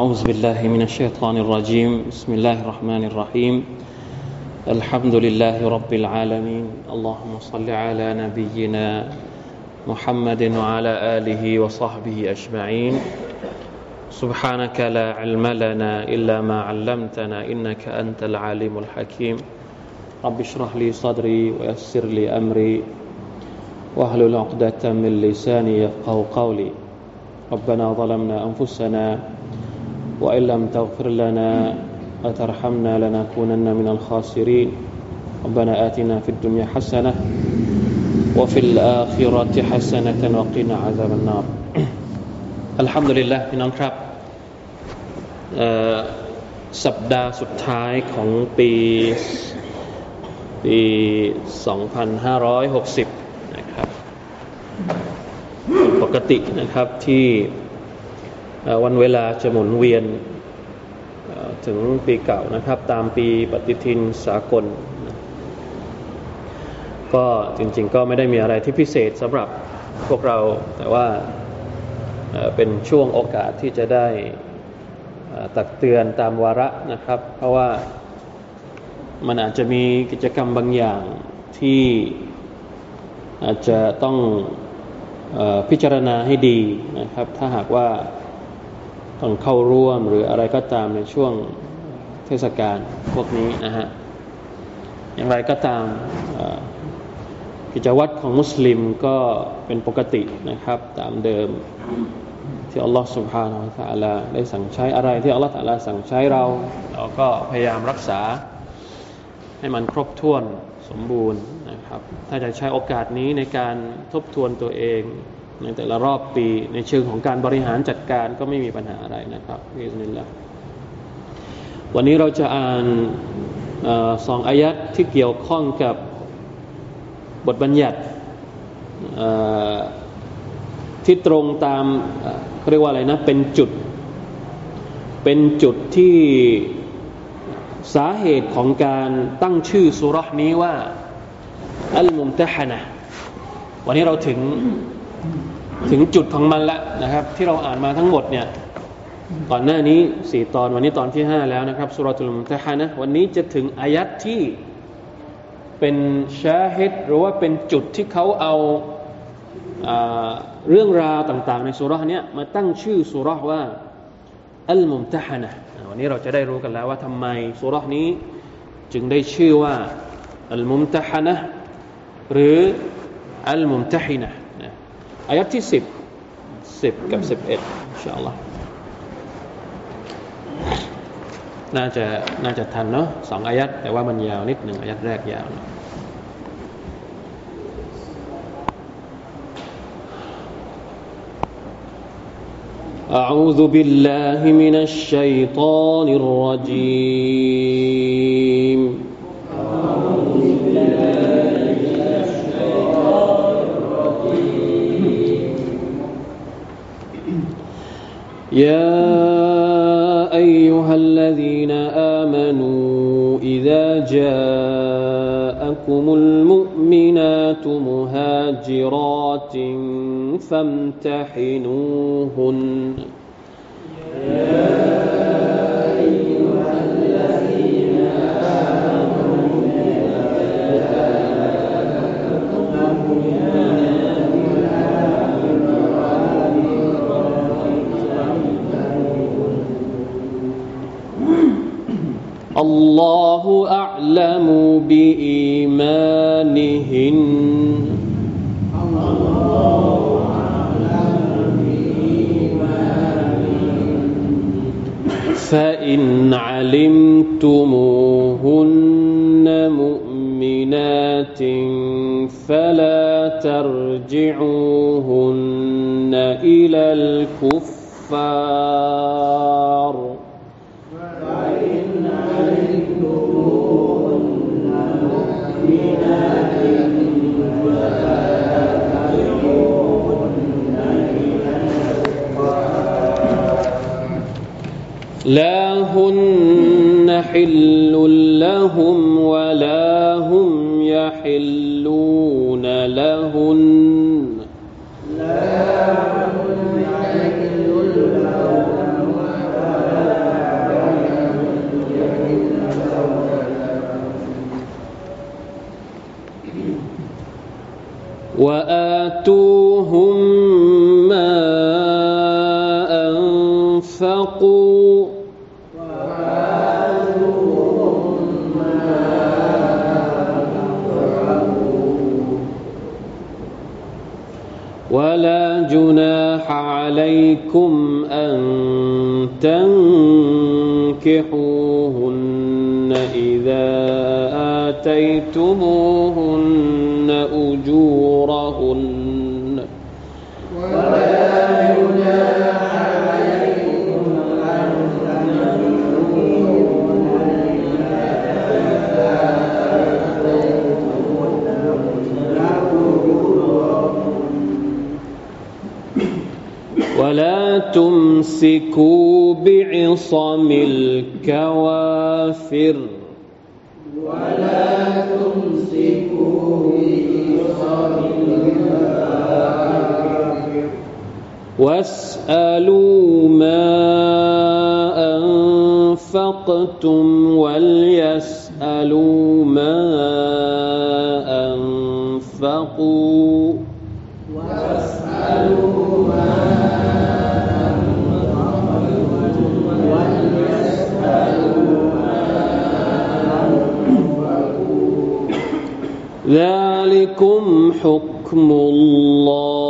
أعوذ بالله من الشيطان الرجيم. بسم الله الرحمن الرحيم. الحمد لله رب العالمين. اللهم صل على نبينا محمد وعلى آله وصحبه أجمعين. سبحانك لا علم لنا إلا ما علمتنا إنك أنت العليم الحكيم. رب اشرح لي صدري ويسر لي أمري. واحلل عقدة من لساني يفقه قولي. ربنا ظلمنا أنفسنا وإن لم تغفر لنا وترحمنا لنكونن من الخاسرين ربنا آتنا في الدنيا حسنة وفي الآخرة حسنة وقنا عذاب النار الحمد لله พี่น้องครับสัปดาห์สุดท้ายของปีปี 2560 นะครับปกตินะครับที่ วันเวลาจะหมุนเวียนถึงปีเก่านะครับ ตามปีปฏิทินสากลก็จริงๆก็ไม่ได้มีอะไรที่พิเศษสำหรับพวกเราแต่ว่าเป็นช่วงโอกาสที่จะได้ตักเตือนตามวาระนะครับ เพราะว่ามันอาจจะมีกิจกรรมบางอย่างที่อาจจะต้องพิจารณาให้ดีนะครับ ถ้าหากว่า ต้องเข้าร่วมหรืออะไรก็ตามในช่วงเทศกาลพวกนี้นะฮะอย่างไรก็ตามกิจวัตรของมุสลิมก็เป็นปกตินะครับ ตามเดิมที่อัลลอฮฺสุบฮานาอัลลอฮฺได้สั่งใช้อะไรที่อัลลอฮฺลาสั่งใช้เรา เราก็พยายามรักษาให้มันครบถ้วนสมบูรณ์นะครับ ถ้าจะใช้โอกาสนี้ในการทบทวนตัวเอง ในแต่ละรอบปีในเชิงของการบริหารจัดการก็ไม่มีปัญหาอะไรนะครับพิสนิลละวันนี้เราจะอ่านสองอายัดที่เกี่ยวข้องกับบทบัญญัติที่ตรงตามเขาเรียกว่าอะไรนะ เป็นจุด เป็นจุดที่สาเหตุของการตั้งชื่อสุรษนี้ว่า อัลมุมตะฮนะวันนี้เราถึง ถึงจุดของมันล้วนะครับ ที่เราอ่านมาทั้งหมดเนี่ยก่อนหน้านี้สี่ตอนวันนี้ตอนที่ห้าแล้วนะครับสุรทูลมุตะฮานะวันนี้จะถึงอายัดที่เป็นชาฮิดหรือว่าเป็นจุดที่เขาเอาเรื่องราวต่างๆ ในสุรษนี้มาตั้งชื่อสุรษว่าอัลมุมตะฮานะวันนี้เราจะได้รู้กันแล้วว่าทำไมสุรษนี้จึงได้ชื่อว่าอัลมุมตะฮานะหรืออัลมุมตะฮินะ อายัดที่ 10 10 กับ 11 อินชาอัลลอฮ์น่าจะน่าจะทันเนาะสองอายัดแต่ว่ามันยาวนิดหนึ่งอายัดแรกยาวนะอาอูซุบิลลาฮิมินัชชัยฏอนิรรจีมอาอูซุบิลลา يا أيها الذين آمنوا إذا جاءكم المؤمنات مهاجرات فامتحنوهن. الله أعلم بإيمانهن. فإن علمتموهن مؤمنات فلا ترجعوهن إلى الكفار. هن حل لهم ولا هم يحلون لهن وآتوهم عليكم أن تنكحوهن إذا آتيتموهن. تمسكوا بعصم الكوافر. ولا تمسكوا بعصم الكوافر واسألوا ما أنفقتم وليسألوا ما أنفقوا. ذلكم حكم الله.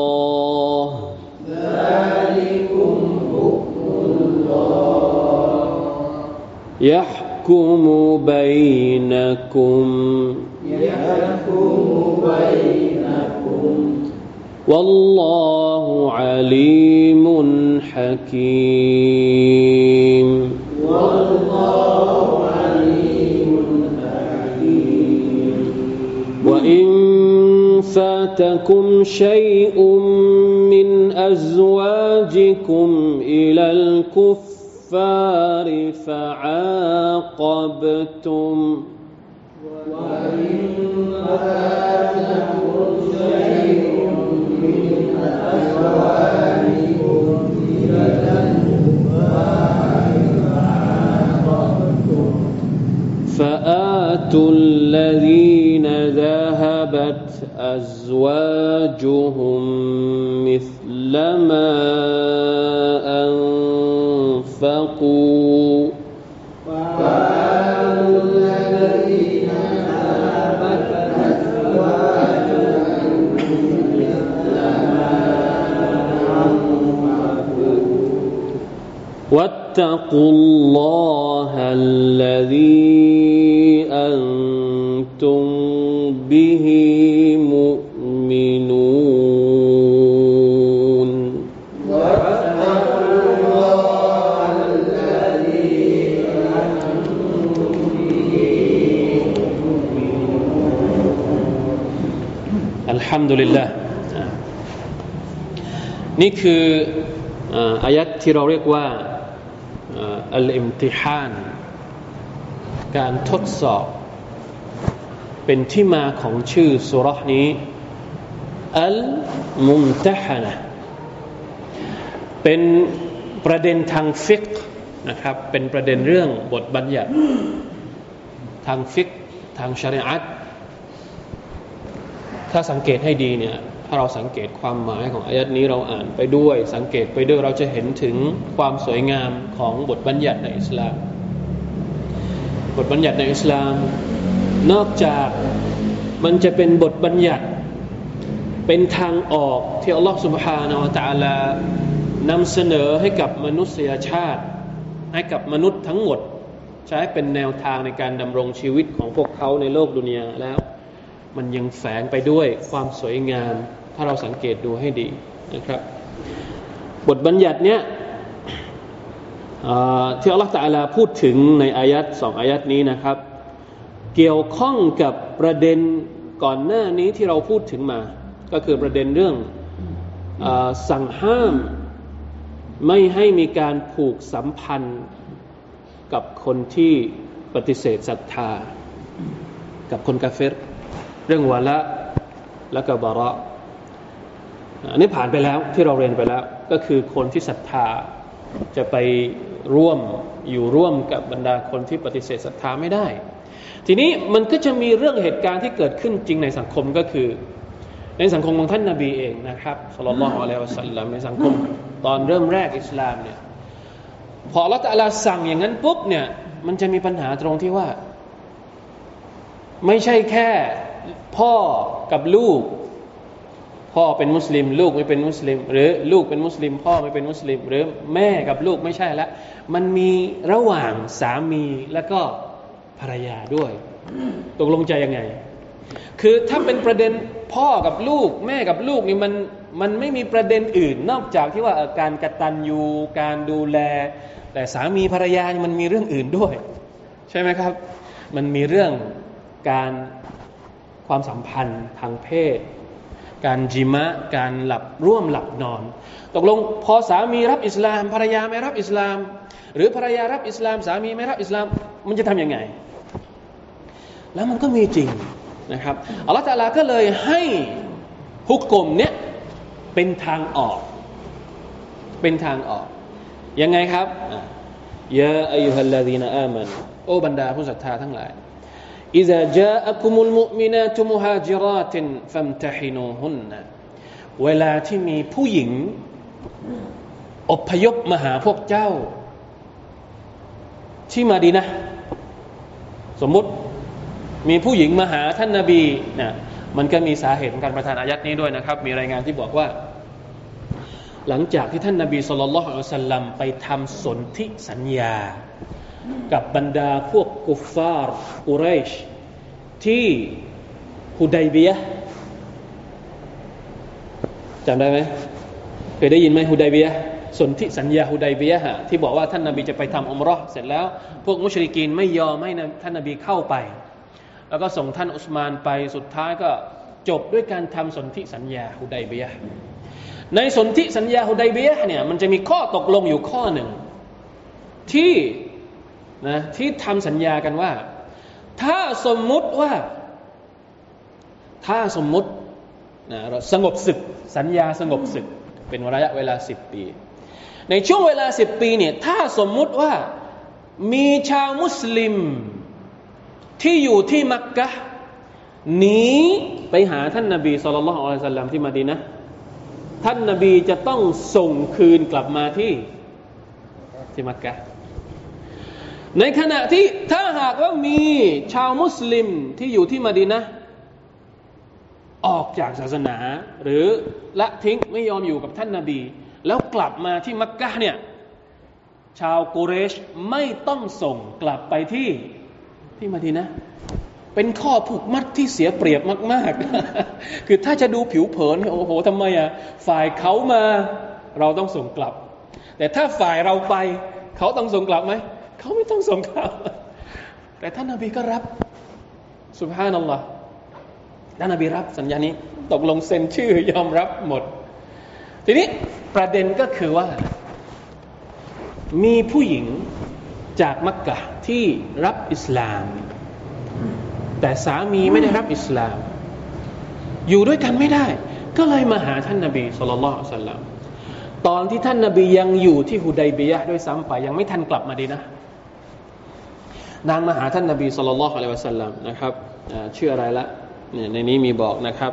ذلكم حكم الله يحكم بينكم. يحكم بينكم. والله عليم حكيم. والله وإن فاتكم شيء من أزواجكم إلى الكفار فعاقبتم. وإن فاتكم شيء فآتوا الذين ذهبت أزواجهم مثل ما أنفقوا واتقوا الله الذي أنتم به مؤمنون واتقوا الله الذي أنتم به الحمد لله นี่คืออายัดที่เราเรียกว่า อัลอิมติฮาน การทดสอบ เป็นที่มาของชื่อสุรษนี้ อัลมุมตะฮานะเป็นประเด็นทางฟิกนะครับ เป็นประเด็นเรื่องบทบัญญัติ ทางฟิกทางชริอัตถ้าสังเกตให้ดีเนี่ย ถ้าเราสังเกตความหมายของอายัดนี้เราอ่านไปด้วย สังเกตไปด้วยเราจะเห็นถึงความสวยงามของบทบัญญัติในอิสลาม บทบัญญัติในอิสลาม นอกจากมันจะเป็นบทบัญญัติ เป็นทางออกที่อัลลอฮฺสุบฮานาอัะตะลานำเสนอให้กับมนุษยชาติ ให้กับมนุษย์ทั้งหมด ใช้เป็นแนวทางในการดำรงชีวิตของพวกเขาในโลกดุนยาแล้ว มันยังแฝงไปด้วยความสวยงาม ถ้าเราสังเกตดูให้ดีนะครับ บทบัญญัติเนี้ยที่อัลลอฮฺตะลาพูดถึงในอายัดสองอายัดนี้นะครับ เกี่ยวข้องกับประเด็นก่อนหน้านี้ที่เราพูดถึงมา ก็คือประเด็นเรื่องอสั่งห้าม ไม่ให้มีการผูกสัมพันธ์กับคนที่ปฏิเสธศรัทธา กับคนกาเฟรเรื่องวาละและก็บาระ อันนี้ผ่านไปแล้วที่เราเรียนไปแล้ว ก็คือคนที่ศรัทธาจะไปร่วมอยู่ร่วมกับบรรดาคนที่ปฏิเสธศรัทธาไม่ได้ ทีนี้มันก็จะมีเรื่องเหตุการณ์ที่เกิดขึ้นจริงในสังคมก็คือ ในสังคมของท่านนาบีเองนะครับสุลต่านละฮ์อะลัยฮิวสัลลัมในสังคมตอนเริ่มแรกอิสลามเนี่ยพอละตัลาสั่งอย่างนั้นปุ๊บเนี่ยมันจะมีปัญหาตรงที่ว่า ไม่ใช่แค่พ่อกับลูก พ่อเป็นมุสลิม ลูกไม่เป็นมุสลิม หรือลูกเป็นมุสลิม พ่อไม่เป็นมุสลิม หรือแม่กับลูกไม่ใช่ละมันมีระหว่างสามีและก็ภรรยาด้วยตกลงใจยังไง คือถ้าเป็นประเด็นพ่อกับลูก แม่กับลูกนี่มันมันไม่มีประเด็นอื่น นอกจากที่ว่าการกระตันยูการดูแล แต่สามีภรรยานี่มันมีเรื่องอื่นด้วย ใช่ไหมครับ มันมีเรื่องการความสัมพันธ์ทางเพศ การจิมะการหลับร่วมหลับนอน ตกลงพอสามีรับอิสลาม ภรรยาไม่รับอิสลาม หรือภรรยารับอิสลาม สามีไม่รับอิสลาม มันจะทำยังไง แล้วมันก็มีจริงนะครับอัลลอฮฺตาลาก็เลยให้ฮุกกลมเนี้ยเป็นทางออก เป็นทางออก ยังไงครับยาอายุฮัลลาดีนอามันโอ้บรรดาผู้ศรัทธาทั้งหลาย إذا جاءكم المؤمنات مهاجرات فامتحنوهن เวลาที่มีผู้หญิงอพยพมาหาพวกเจ้า ที่มาดีนะ สมมุติมีผู้หญิงมาหาท่านนาบีนะมันก็มีสาเหตุของการประทานอายัดนี้ด้วยนะครับ มีรายงานที่บอกว่า หลังจากที่ท่านนาบีสุลต่านละอัลสัลลัมไปทำสนธิสัญญา กับบรรดาพวก กุฟฟาร์อุเรช ที่ฮุดัยเบียจำได้ไหมเคยได้ยินไหมฮุดัยเบียสนธิสัญญาฮุดัยเบียฮะที่บอกว่าท่านนาบีจะไปทำอมรอเสร็จแล้ว พวกมุชริกีนไม่ยอมให้ท่านนาบีเข้าไป แล้วก็ส่งท่านอุสมานไปสุดท้ายก็จบด้วยการทำสนธิสัญญาฮุดัยเบียในสนธิสัญญาฮุดัยเบียเนี่ยมันจะมีข้อตกลงอยู่ข้อหนึ่ง ที่ นะที่ทำสัญญากันว่า ถ้าสมมุติว่า ถ้าสมมุตินะเราสงบศึก สัญญาสงบศึก เป็นระยะเวลาสิบปี ในช่วงเวลาสิบปีเนี่ยถ้าสมมุติว่ามีชาวมุสลิมที่อยู่ที่มักกะหนีไปหาท่านนาบีสุลต่านละอัลสลัมที่มาดีนะท่านนาบีจะต้องส่งคืนกลับมาที่ที่มักกะ ในขณะที่ถ้าหากว่ามีชาวมุสลิมที่อยู่ที่มาดีนะออกจากศาสนา หรือละทิ้งไม่ยอมอยู่กับท่านนาบี แล้วกลับมาที่มักกะเนี่ยชาวกุเรชไม่ต้องส่งกลับไปที่ที่มาดีนะเป็นข้อผูกมัดที่เสียเปรียบมาก ๆ คือถ้าจะดูผิวเผินโอ้โหทำไมอะฝ่ายเขามาเราต้องส่งกลับ แต่ถ้าฝ่ายเราไปเขาต้องส่งกลับไหม เขาไม่ต้องส่งกลับแต่ท่านนาบีก็รับสุภานัลลอฮ์ท่านนาบีรับสัญญานี้ตกลงเซ็นชื่อยอมรับหมด ทีนี้ประเด็นก็คือว่า มีผู้หญิงจากมักกะที่รับอิสลาม แต่สามีไม่ได้รับอิสลาม อยู่ด้วยกันไม่ได้ ก็เลยมาหาท่านนาบีสุลต่านสัลลัมตอนที่ท่านนาบียังอยู่ที่ฮุดัยบียะด้วยซ้ำไปยังไม่ทันกลับมาดีนะ นางมาหาท่านนาบีสุลต่านอะลัยวะสัลลัมนะครับชื่ออะไรละเนี่ยในนี้มีบอกนะครับ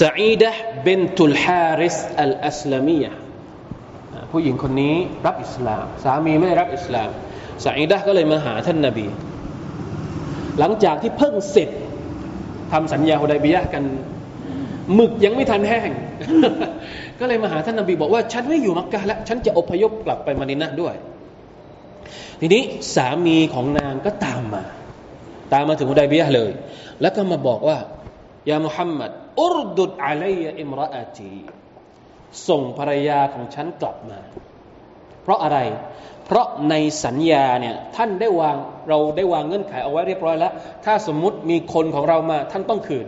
ซาอีดะเบนตุลฮาริสอัลอัสลามียะผู้หญิงคนนี้รับอิสลาม สามีไม่ได้รับอิสลามซาอีดะก็เลยมาหาท่านนาบี หลังจากที่เพิ่งเสร็จทำสัญญาฮุดัยบียะกันหมึกยังไม่ทันแห้ง ก็เลยมาหาท่านนบีบอกว่า ฉันไม่อยู่มักกะแล้ว ฉันจะอพยพกลับไปมาดินะด้วย ทีนี้สามีของนางก็ตามมา ตามมาถึงฮุดัยเบียะเลย แล้วก็มาบอกว่ายามุฮัมมัดอุรดุดอะลัยอิมรอตีส่งภรรยาของฉันกลับมา เพราะอะไร เพราะในสัญญาเนี่ยท่านได้วางเราได้วางเงื่อนไขเอาไว้เรียบร้อยแล้ว ถ้าสมมุติมีคนของเรามา ท่านต้องคืน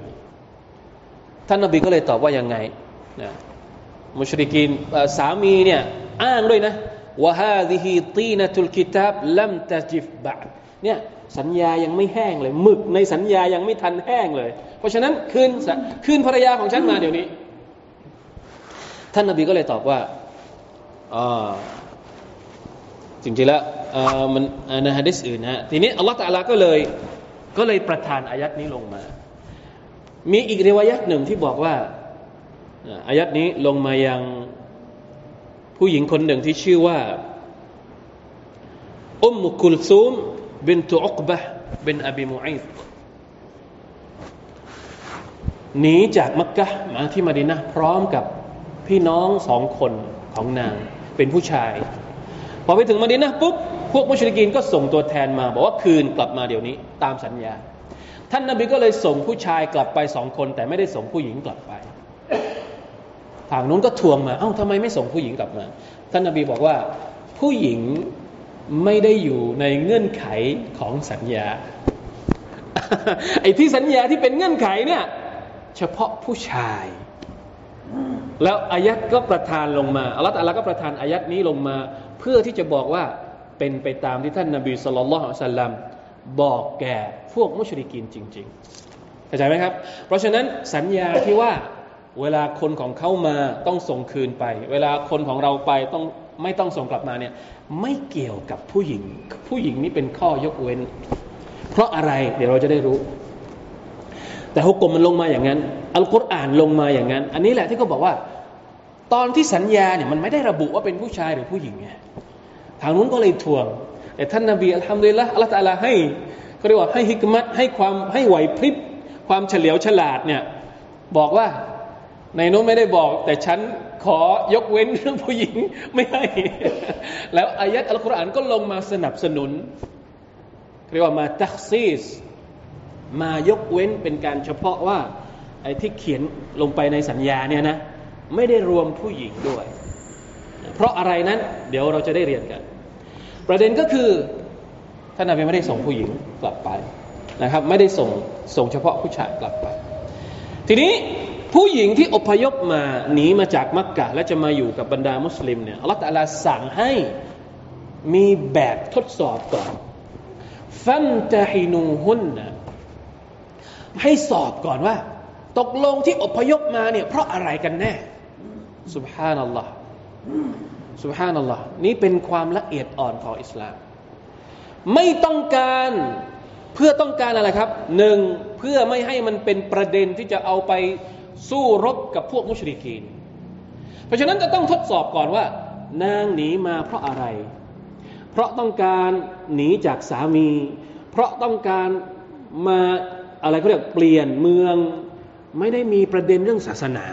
ท่านนบีก็เลยตอบว่ายังไงนะ มุชริกีนสามีเนี่ยอ้างด้วยนะว่าฮาดิฮีตีนตุลกิตาบลัมตะจิฟบะเนี่ยสัญญายังไม่แห้งเลยหมึกในสัญญายังไม่ทันแห้งเลย เพราะฉะนั้นคืนคืนภรรยาของฉันมาเดี๋ยวนี้ ท่านนบีก็เลยตอบว่าอ๋อจริงๆแล้วมันในฮะดิษอื่นนะทีนี้อัลลอฮฺตะลาก็เลยก็เลยประทานอายัดนี้ลงมา มีอีกเรวายัดหนึ่งที่บอกว่า อายัดนี้ลงมายังผู้หญิงคนหนึ่งที่ชื่อว่าอุมมุคุลซูมบินตุอุกบะบินอบีมุอิดหนีจากมักกะมาที่มาดินะพร้อมกับพี่น้องสองคนของนางเป็นผู้ชาย พอไปถึงมาดินะปุ๊บพวกมุชลิกินก็ส่งตัวแทนมา บอกว่าคืนกลับมาเดี๋ยวนี้ตามสัญญา ท่านนาบีก็เลยส่งผู้ชายกลับไปสองคน แต่ไม่ได้ส่งผู้หญิงกลับไป ฝั่งนู้นก็ทวงมา เอ้าทำไมไม่ส่งผู้หญิงกลับมา ท่านนาบีบอกว่าผู้หญิงไม่ได้อยู่ในเงื่อนไขของสัญญา ไอ้ที่สัญญาที่เป็นเงื่อนไขเนี่ย เฉพาะผู้ชาย แล้วอายัดก็ประทานลงมาอัลลอฮฺก็ประทานอายัดนี้ลงมา เพื่อที่จะบอกว่าเป็นไปตามที่ท่านนาบีสุลต่านละฮ์สัลลัมบอกแก่พวกมุชริกินจริง ๆ เข้าใจไหมครับ เพราะฉะนั้นสัญญาที่ว่า เวลาคนของเขามาต้องส่งคืนไป เวลาคนของเราไปต้องไม่ต้องส่งกลับมาเนี่ยไม่เกี่ยวกับผู้หญิง ผู้หญิงนี่เป็นข้อยกเว้น เพราะอะไรเดี๋ยวเราจะได้รู้ แต่ฮุกกลมมันลงมาอย่างนั้น อัลกุรอานลงมาอย่างนั้น อันนี้แหละที่เขาบอกว่า ตอนที่สัญญาเนี่ยมันไม่ได้ระบุว่าเป็นผู้ชายหรือผู้หญิงไงทางนู้นก็เลยทวง แต่ท่านนาบีอัลฮัมดุลิลละอัลลอฮฺตะลาให้เขาเรียกว่าให้ฮิกมัตให้ความให้ไหวพริบความเฉลียวฉลาดเนี่ยบอกว่า ในนู้นไม่ได้บอก แต่ฉันขอยกเว้นเรื่องผู้หญิงไม่ให้ แล้วอายัดอัลกุรอานก็ลงมาสนับสนุน เรียกว่ามาตักซีสมายกเว้นเป็นการเฉพาะว่าไอ้ที่เขียนลงไปในสัญญาเนี่ยนะ ไม่ได้รวมผู้หญิงด้วย เพราะอะไรนั้น เดี๋ยวเราจะได้เรียนกัน ประเด็นก็คือท่านนบีไม่ได้ส่งผู้หญิงกลับไปนะครับ ไม่ได้ส่งส่งเฉพาะผู้ชายกลับไป ทีนี้ ผู้หญิงที่อพยพมาหนีมาจากมักกะ และจะมาอยู่กับบรรดามุสลิมเนี่ยอัลลอฮฺลาสั่งให้มีแบบทดสอบก่อนฟันตะฮินูฮุนนะให้สอบก่อนว่า ตกลงที่อพยพมาเนี่ยเพราะอะไรกันแน่สุบฮานัลลอฮ์สุบฮานัลลอฮ์นี่เป็นความละเอียดอ่อนของอิสลาม ไม่ต้องการเพื่อต้องการอะไรครับหนึ่งเพื่อไม่ให้มันเป็นประเด็นที่จะเอาไป สู้รบกับพวกมุชริกีน เพราะฉะนั้นจะต้องทดสอบก่อนว่า นางหนีมาเพราะอะไร เพราะต้องการหนีจากสามี เพราะต้องการมาอะไรเขาเรียกเปลี่ยนเมืองไม่ได้มีประเด็นเรื่องศาสนา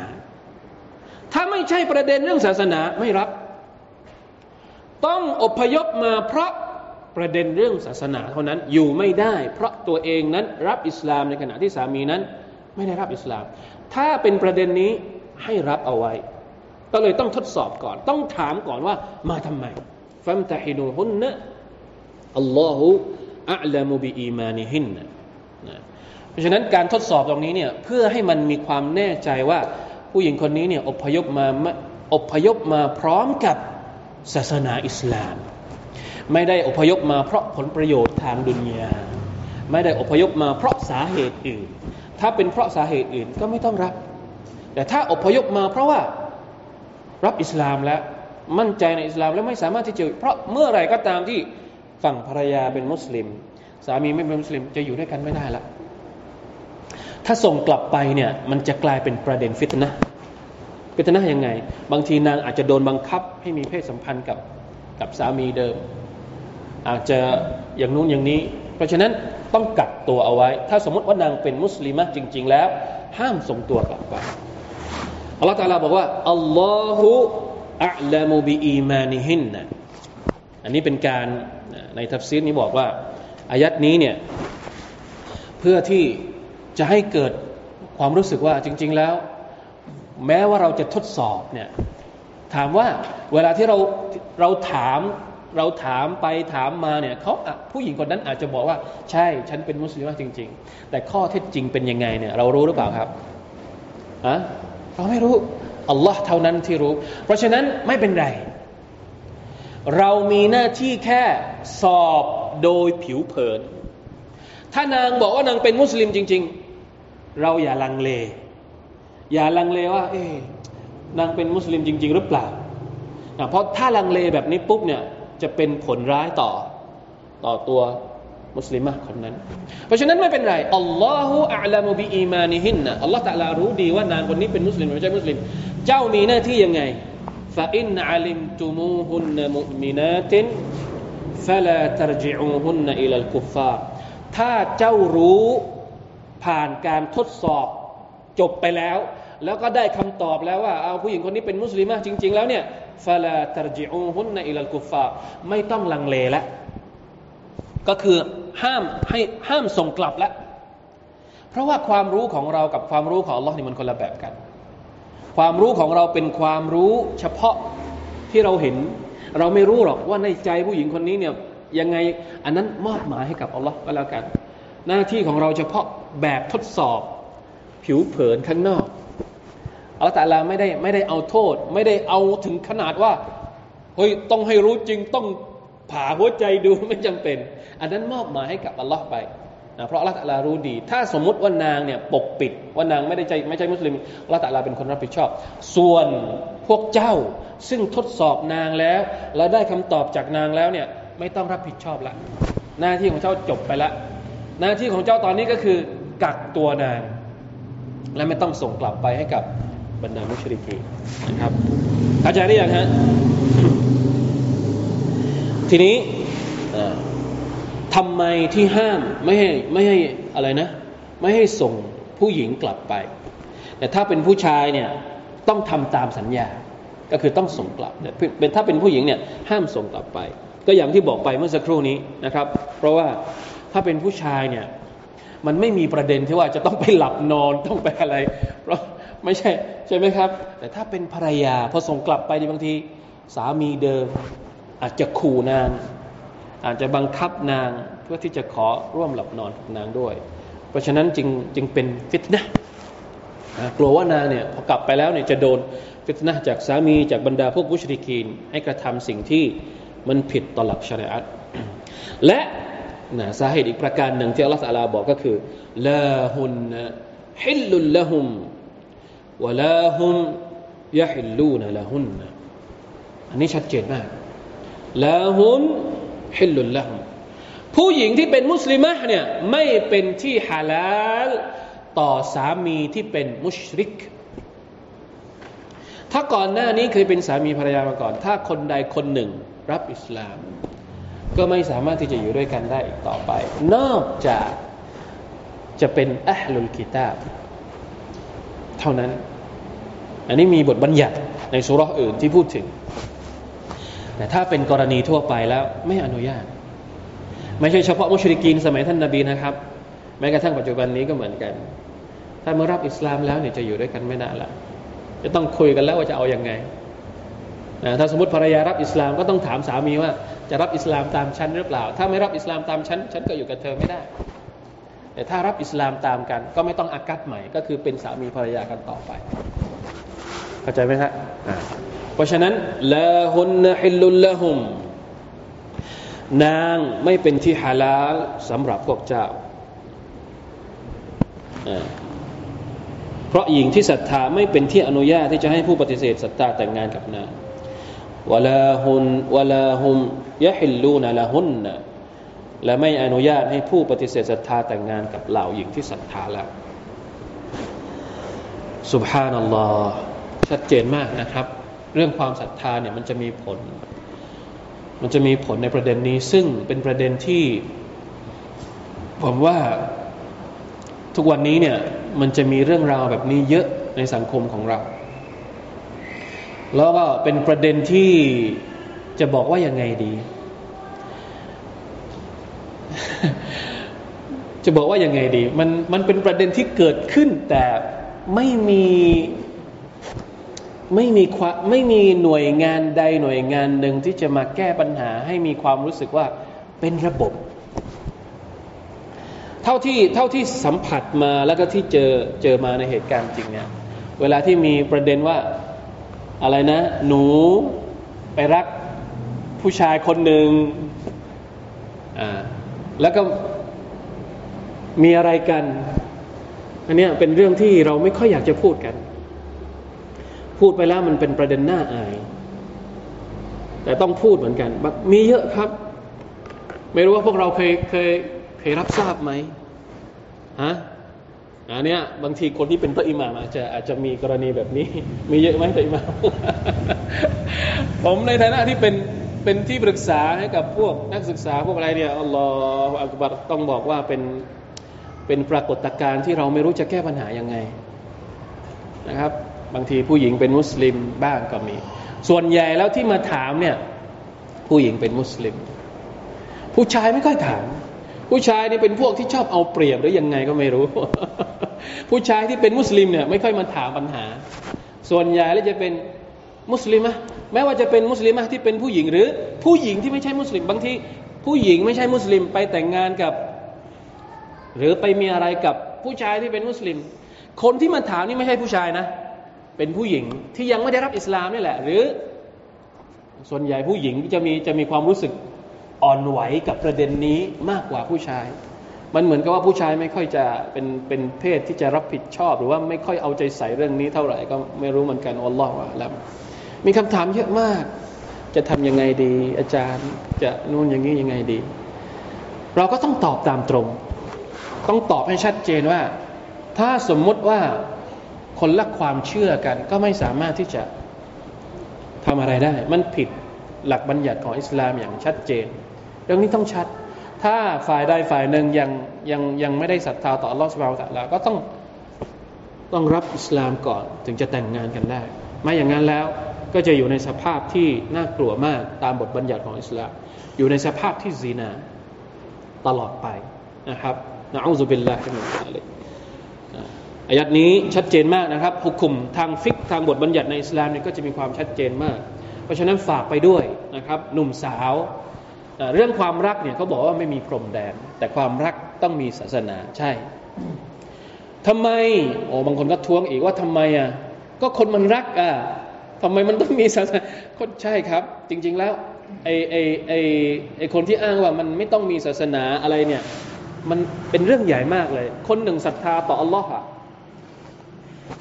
ถ้าไม่ใช่ประเด็นเรื่องศาสนาไม่รับ ต้องอพยพมาเพราะประเด็นเรื่องศาสนาเท่านั้นอยู่ไม่ได้ เพราะตัวเองนั้นรับอิสลามในขณะที่สามีนั้น ไม่ได้รับอิสลาม ถ้าเป็นประเด็นนี้ให้รับเอาไว้ ก็เลยต้องทดสอบก่อน ต้องถามก่อนว่ามาทำไมฟัมตะฮินูฮุนนะอัลลอฮฺอัลลมุบิอีมานิฮินนะเพราะฉะนั้นการทดสอบตรงนี้เนี่ยเพื่อให้มันมีความแน่ใจว่าผู้หญิงคนนี้เนี่ยอพยพมาอพยพมาพร้อมกับศาสนาอิสลาม ไม่ได้อพยพมาเพราะผลประโยชน์ทางดุนยาไม่ได้อพยพมาเพราะสาเหตุอื่น ถ้าเป็นเพราะสาเหตุอื่นก็ไม่ต้องรับ แต่ถ้าอพยพมาเพราะว่ารับอิสลามแล้วมั่นใจในอิสลามแล้วไม่สามารถที่จะเพราะเมื่อไรก็ตามที่ฝั่งภรรยาเป็นมุสลิม สามีไม่เป็นมุสลิมจะอยู่ด้วยกันไม่ได้ละถ้าส่งกลับไปเนี่ยมันจะกลายเป็นประเด็นฟิตนะฟิตนะยังไง บางทีนางอาจจะโดนบังคับให้มีเพศสัมพันธ์กับกับสามีเดิม อาจจะอย่างนู้นอย่างนี้ เพราะฉะนั้นต้องกักตัวเอาไว้ ถ้าสมมติว่านางเป็นมุสลิมะฮฺจริง ๆ แล้ว ห้ามส่งตัวกลับไปอัลลอฮฺตาลาบอกว่าالله أعلم بإيمانهنอันนี้เป็นการในทัฟซีรนี้บอกว่าอายัดนี้เนี่ยเพื่อที่จะให้เกิดความรู้สึกว่าจริง ๆ แล้ว แม้ว่าเราจะทดสอบเนี่ยถามว่าเวลาที่เราเราถาม เราถามไปถามมาเนี่ยเขาผู้หญิงคนนั้นอาจจะบอกว่า ใช่ฉันเป็นมุสลิมจริง ๆ แต่ข้อเท็จจริงเป็นยังไงเนี่ยเรารู้หรือเปล่าครับอะเราไม่รู้อัลลอฮ์เท่านั้นที่รู้ เพราะฉะนั้นไม่เป็นไร เรามีหน้าที่แค่สอบโดยผิวเผิน ถ้านางบอกว่านางเป็นมุสลิมจริง ๆ เราอย่าลังเล อย่าลังเลว่า เอ๊นางเป็นมุสลิมจริง ๆ หรือเปล่า เพราะถ้าลังเลแบบนี้ปุ๊บเนี่ย จะเป็นผลร้ายต่อต่อตัวมุสลิมะคนนั้น เพราะฉะนั้นไม่เป็นไรอัลลอฮฺอัลามุบิอีมานิฮินนะอัลลอฮฺตะลารู้ดีว่านางคนนี้เป็นมุสลิมหรือไม่ใช่มุสลิม เจ้ามีหน้าที่ยังไงฟาอินอัลิมตุมูฮุนมุมินาตินฟลาตรจิอูฮุนอิลัลกุฟาถ้าเจ้ารู้ผ่านการทดสอบจบไปแล้ว แล้วก็ได้คำตอบแล้วว่าเอาผู้หญิงคนนี้เป็นมุสลิมจริง ๆ แล้วเนี่ย ฟาลาตรจิอูฮุนอิลัลกุฟาไม่ต้องลังเลแล้วก็คือห้ามให้ห้ามส่งกลับแล้วเพราะว่าความรู้ของเรากับความรู้ของอัลลอฮ์นี่มันคนละแบบกัน ความรู้ของเราเป็นความรู้เฉพาะที่เราเห็น เราไม่รู้หรอกว่าในใจผู้หญิงคนนี้เนี่ยยังไงอันนั้นมอบหมายให้กับอัลลอฮ์ก็แล้วกัน หน้าที่ของเราเฉพาะแบบทดสอบ ผิวเผินข้างนอก อัลต่ละไม่ได้ไม่ได้เอาโทษ ไม่ได้เอาถึงขนาดว่าเฮ้ยต้องให้รู้จริงต้องผ่าหัวใจดูไม่จำเป็น อันนั้นมอบหมายให้กับอัลลอฮ์ไปนะเพราะอัลลอฮ์ตะลารู้ดี ถ้าสมมุติว่านางเนี่ยปกปิดว่านางไม่ได้ใจไม่ใช่มุสลิมอัลลอฮ์ตะลาเป็นคนรับผิดชอบ ส่วนพวกเจ้าซึ่งทดสอบนางแล้ว แล้วได้คำตอบจากนางแล้วเนี่ยไม่ต้องรับผิดชอบละหน้าที่ของเจ้าจบไปละ หน้าที่ของเจ้าตอนนี้ก็คือ กักตัวนาง และไม่ต้องส่งกลับไปให้กับ บรรดามุชริกีนะครับเข้าใจหรือยังฮะทีนี้ทำไมที่ห้ามไม่ให้ไม่ให้อะไรนะ ไม่ให้ส่งผู้หญิงกลับไป แต่ถ้าเป็นผู้ชายเนี่ยต้องทำตามสัญญาก็คือต้องส่งกลับเป็นถ้าเป็นผู้หญิงเนี่ยห้ามส่งกลับไป ก็อย่างที่บอกไปเมื่อสักครู่นี้นะครับ เพราะว่าถ้าเป็นผู้ชายเนี่ยมันไม่มีประเด็นที่ว่าจะต้องไปหลับนอนต้องไปอะไร เพราะ ไม่ใช่ ใช่ไหมครับ แต่ถ้าเป็นภรรยาพอส่งกลับไปบางที สามีเดิม อาจจะขู่นาง อาจจะบังคับนางเพื่อที่จะขอร่วมหลับนอนกับนางด้วย เพราะฉะนั้นจึงจึงเป็นฟิตนะกลัวว่านางเนี่ยพอกลับไปแล้วเนี่ยจะโดนฟิตนะจากสามีจากบรรดาพวกมุชริกีน ให้กระทำสิ่งที่มันผิดต่อหลักชริอัตและนะสาเหตุอีกประการหนึ่งที่อัลลอฮฺสัลาบอกก็คือลาฮุนฮิลลุลละฮุม วะลาฮุมยะฮิลลูนละฮุนอันนี้ชัดเจนมากลาฮุนฮิลลุลละฮุมผู้หญิงที่เป็นมุสลิมะเนี่ยไม่เป็นที่ฮาลาลต่อสามีที่เป็นมุชริก ถ้าก่อนหน้านี้เคยเป็นสามีภรรยามาก่อน ถ้าคนใดคนหนึ่งรับอิสลาม ก็ไม่สามารถที่จะอยู่ด้วยกันได้อีกต่อไป นอกจากจะเป็นอัลลุลกิตาบ เท่านั้น อันนี้มีบทบัญญัติในสุรษอื่นที่พูดถึง แต่ถ้าเป็นกรณีทั่วไปแล้วไม่อนุญาต ไม่ใช่เฉพาะมุชริกีนสมัยท่านนาบีนะครับ แม้กระทั่งปัจจุบันนี้ก็เหมือนกัน ถ้าเมื่อรับอิสลามแล้วเนี่ยจะอยู่ด้วยกันไม่ได้ละจะต้องคุยกันแล้วว่าจะเอาอยัางไงนะถ้าสมมติภรรยารับอิสลามก็ต้องถามสามีว่าจะรับอิสลามตามฉันหรือเปล่า ถ้าไม่รับอิสลามตามฉันฉันก็อยู่กับเธอไม่ได้ แต่ถ้ารับอิสลามตามกัน ก็ไม่ต้องอากัดใหม่ ก็คือเป็นสามีภรรยากันต่อไป เข้าใจไหมครับเพราะฉะนั้นละหุนฮิลลุลละหุมนางไม่เป็นที่ฮาลาลสำหรับพวกเจ้า เพราะหญิงที่ศรัทธาไม่เป็นที่อนุญาตที่จะให้ผู้ปฏิเสธศรัทธาแต่งงานกับนางวลาฮุนวลาฮุมยะฮิลลูนละหุน และไม่อนุญาตให้ผู้ปฏิเสธศรัทธาแต่งงานกับเหล่าหญิงที่ศรัทธาแล้วสุบฮานัลลอฮ์ชัดเจนมากนะครับ เรื่องความศรัทธาเนี่ยมันจะมีผล มันจะมีผลในประเด็นนี้ ซึ่งเป็นประเด็นที่ ผมว่าทุกวันนี้เนี่ยมันจะมีเรื่องราวแบบนี้เยอะในสังคมของเรา แล้วก็เป็นประเด็นที่จะบอกว่ายังไงดี จะบอกว่ายังไงดี มันมันเป็นประเด็นที่เกิดขึ้น แต่ไม่มีไม่มีควไม่มีหน่วยงานใดหน่วยงานหนึ่งที่จะมาแก้ปัญหาให้มีความรู้สึกว่าเป็นระบบ เท่าที่เท่าที่สัมผัสมาแล้วก็ที่เจอเจอมาในเหตุการณ์จริงเนี่ยเวลาที่มีประเด็นว่าอะไรนะ หนูไปรักผู้ชายคนหนึ่งอ่าแล้วก็ มีอะไรกัน อันนี้เป็นเรื่องที่เราไม่ค่อยอยากจะพูดกัน พูดไปแล้วมันเป็นประเด็นหน้าอาย แต่ต้องพูดเหมือนกัน มีเยอะครับ ไม่รู้ว่าพวกเราเคยเคยเคยรับทราบไหมฮะอันเนี้ยบางทีคนที่เป็นตัวอิหม่ามอาจจะอาจจะมีกรณีแบบนี้ มีเยอะไหมตัวอิหม่ามผมในฐานะที่เป็นเป็นที่ปรึกษาให้กับพวกนักศึกษาพวกอะไรเนี่ยอัลลอฮฺอักบัรต้องบอกว่าเป็น เป็นปรากฏการณ์ที่เราไม่รู้จะแก้ปัญหายังไงนะครับ บางทีผู้หญิงเป็นมุสลิมบ้างก็มี ส่วนใหญ่แล้วที่มาถามเนี่ยผู้หญิงเป็นมุสลิม ผู้ชายไม่ค่อยถาม ผู้ชายนี่เป็นพวกที่ชอบเอาเปรียบหรือยังไงก็ไม่รู้ ผู้ชายที่เป็นมุสลิมเนี่ยไม่ค่อยมาถามปัญหา ส่วนใหญ่แล้วจะเป็นมุสลิมะแม้ว่าจะเป็นมุสลิมะที่เป็นผู้หญิงหรือ ผู้หญิงที่ไม่ใช่มุสลิม บางทีผู้หญิงไม่ใช่มุสลิมไปแต่งงานกับ หรือไปมีอะไรกับผู้ชายที่เป็นมุสลิม คนที่มาถามนี่ไม่ใช่ผู้ชายนะ เป็นผู้หญิงที่ยังไม่ได้รับอิสลามนี่แหละ หรือ ส่วนใหญ่ผู้หญิงจะมีจะมีความรู้สึกอ่อนไหวกับประเด็นนี้มากกว่าผู้ชาย มันเหมือนกับว่าผู้ชายไม่ค่อยจะเป็นเป็นเพศที่จะรับผิดชอบ หรือว่าไม่ค่อยเอาใจใส่เรื่องนี้เท่าไหร่ก็ไม่รู้เหมือนกันอัลลอฮฺว่าแล้วมีคำถามเยอะมาก จะทำยังไงดี อาจารย์จะนู่นอย่างนี้ยังไงดี เราก็ต้องตอบตามตรง ต้องตอบให้ชัดเจนว่า ถ้าสมมุติว่าคนละความเชื่อกัน ก็ไม่สามารถที่จะทำอะไรได้ มันผิดหลักบัญญัติของอิสลามอย่างชัดเจน เรื่องนี้ต้องชัด ถ้าฝ่ายใดฝ่ายหนึ่งยังยังยังไม่ได้ศรัทธาต่ออัลอสุบฮาวตะลาก็ต้องต้องรับอิสลามก่อนถึงจะแต่งงานกันได้ ไม่อย่างนั้นแล้วก็จะอยู่ในสภาพที่น่ากลัวมากตามบทบัญญัติของอิสลาม อยู่ในสภาพที่ซีนาตลอดไปนะครับ นะอูซุบิลลาฮิมินซาลิกอายัดนี้ชัดเจนมากนะครับหุคุมทางฟิกทางบทบัญญัติในอิสลามนี่ก็จะมีความชัดเจนมาก เพราะฉะนั้นฝากไปด้วยนะครับ หนุ่มสาว เรื่องความรักเนี่ยเขาบอกว่าไม่มีพรมแดน แต่ความรักต้องมีศาสนาใช่ทำไมโอ้บางคนก็ท้วงอีกว่าทำไมอะก็คนมันรักอะทำไมมันต้องมีศาสนาคนใช่ครับ จริง ๆแล้วไอไอไอไอคนที่อ้างว่ามันไม่ต้องมีศาสนาอะไรเนี่ย มันเป็นเรื่องใหญ่มากเลย คนหนึ่งศรัทธาต่ออัลลอฮ์อะ